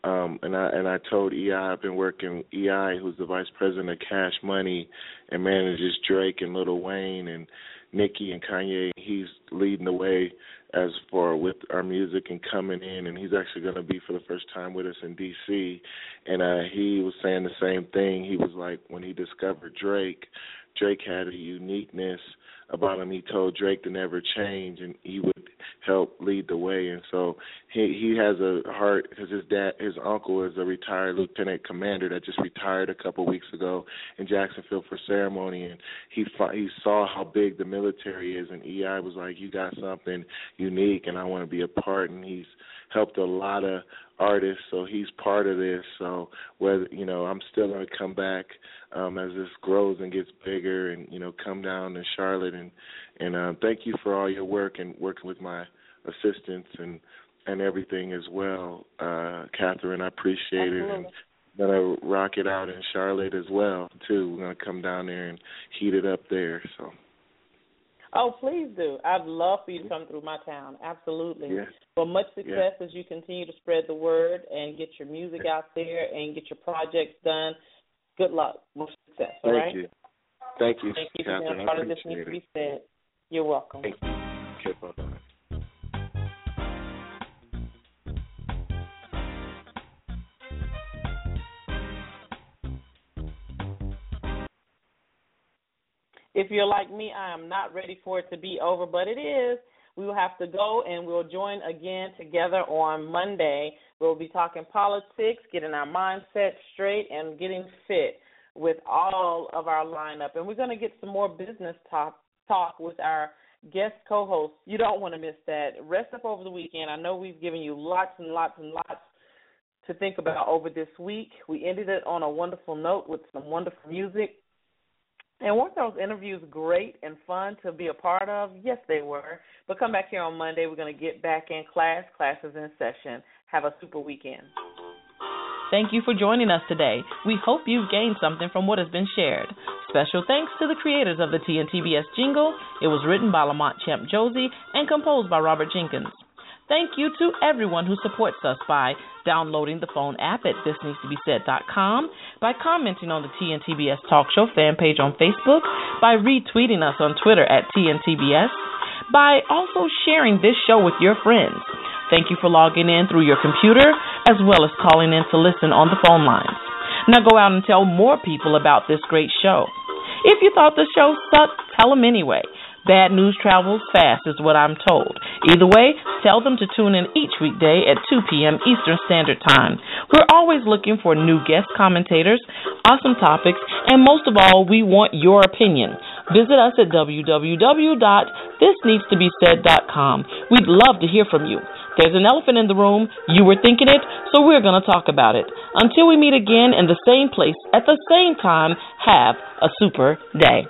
um, and I and I told EI I've been working EI, who's the vice president of Cash Money, and manages Drake and Lil Wayne and Nicki and Kanye. He's leading the way as for with our music and coming in, and he's actually going to be for the first time with us in D.C. And uh, he was saying the same thing. He was like when he discovered Drake, Drake had a uniqueness about him. He told Drake to never change, and he would help lead the way. And so he he has a heart because his dad, his uncle, is a retired lieutenant commander that just retired a couple weeks ago in Jacksonville for ceremony, and he he saw how big the military is, and EI was like, "You got something unique, and I want to be a part." And he's helped a lot of artists, so he's part of this. So whether you know, I'm still going to come back um, as this grows and gets bigger, and you know, come down to Charlotte and and um, thank you for all your work and working with my assistants and and everything as well, uh, Catherine. I appreciate Absolutely. it. And, gonna rock it out in Charlotte as well too. We're gonna come down there and heat it up there. So. Oh, please do. I'd love for you to come through my town. Absolutely. Yes. Well, much success yes. as you continue to spread the word and get your music out there and get your projects done. Good luck. Much success. Thank right? you. Thank you, Thank you Catherine, for being part of this needs to be said. You're welcome. Thank you. Okay, bye-bye. If you're like me, I am not ready for it to be over, but it is. We will have to go and we'll join again together on Monday. We'll be talking politics, getting our mindset straight, and getting fit with all of our lineup. And we're going to get some more business talk, talk with our guest co host. You don't want to miss that. Rest up over the weekend. I know we've given you lots and lots and lots to think about over this week. We ended it on a wonderful note with some wonderful music. And weren't those interviews great and fun to be a part of? Yes, they were. But come back here on Monday. We're going to get back in class. Classes in session. Have a super weekend. Thank you for joining us today. We hope you've gained something from what has been shared. Special thanks to the creators of the TNTBS jingle. It was written by Lamont Champ Josie and composed by Robert Jenkins. Thank you to everyone who supports us by downloading the phone app at thisneedstobesaid.com, by commenting on the TNTBS Talk Show fan page on Facebook, by retweeting us on Twitter at TNTBS, by also sharing this show with your friends. Thank you for logging in through your computer as well as calling in to listen on the phone lines. Now go out and tell more people about this great show. If you thought the show sucked, tell them anyway. Bad news travels fast, is what I'm told. Either way, tell them to tune in each weekday at 2 p.m. Eastern Standard Time. We're always looking for new guest commentators, awesome topics, and most of all, we want your opinion. Visit us at www.thisneedstobesaid.com. We'd love to hear from you. There's an elephant in the room. You were thinking it, so we're going to talk about it. Until we meet again in the same place at the same time, have a super day.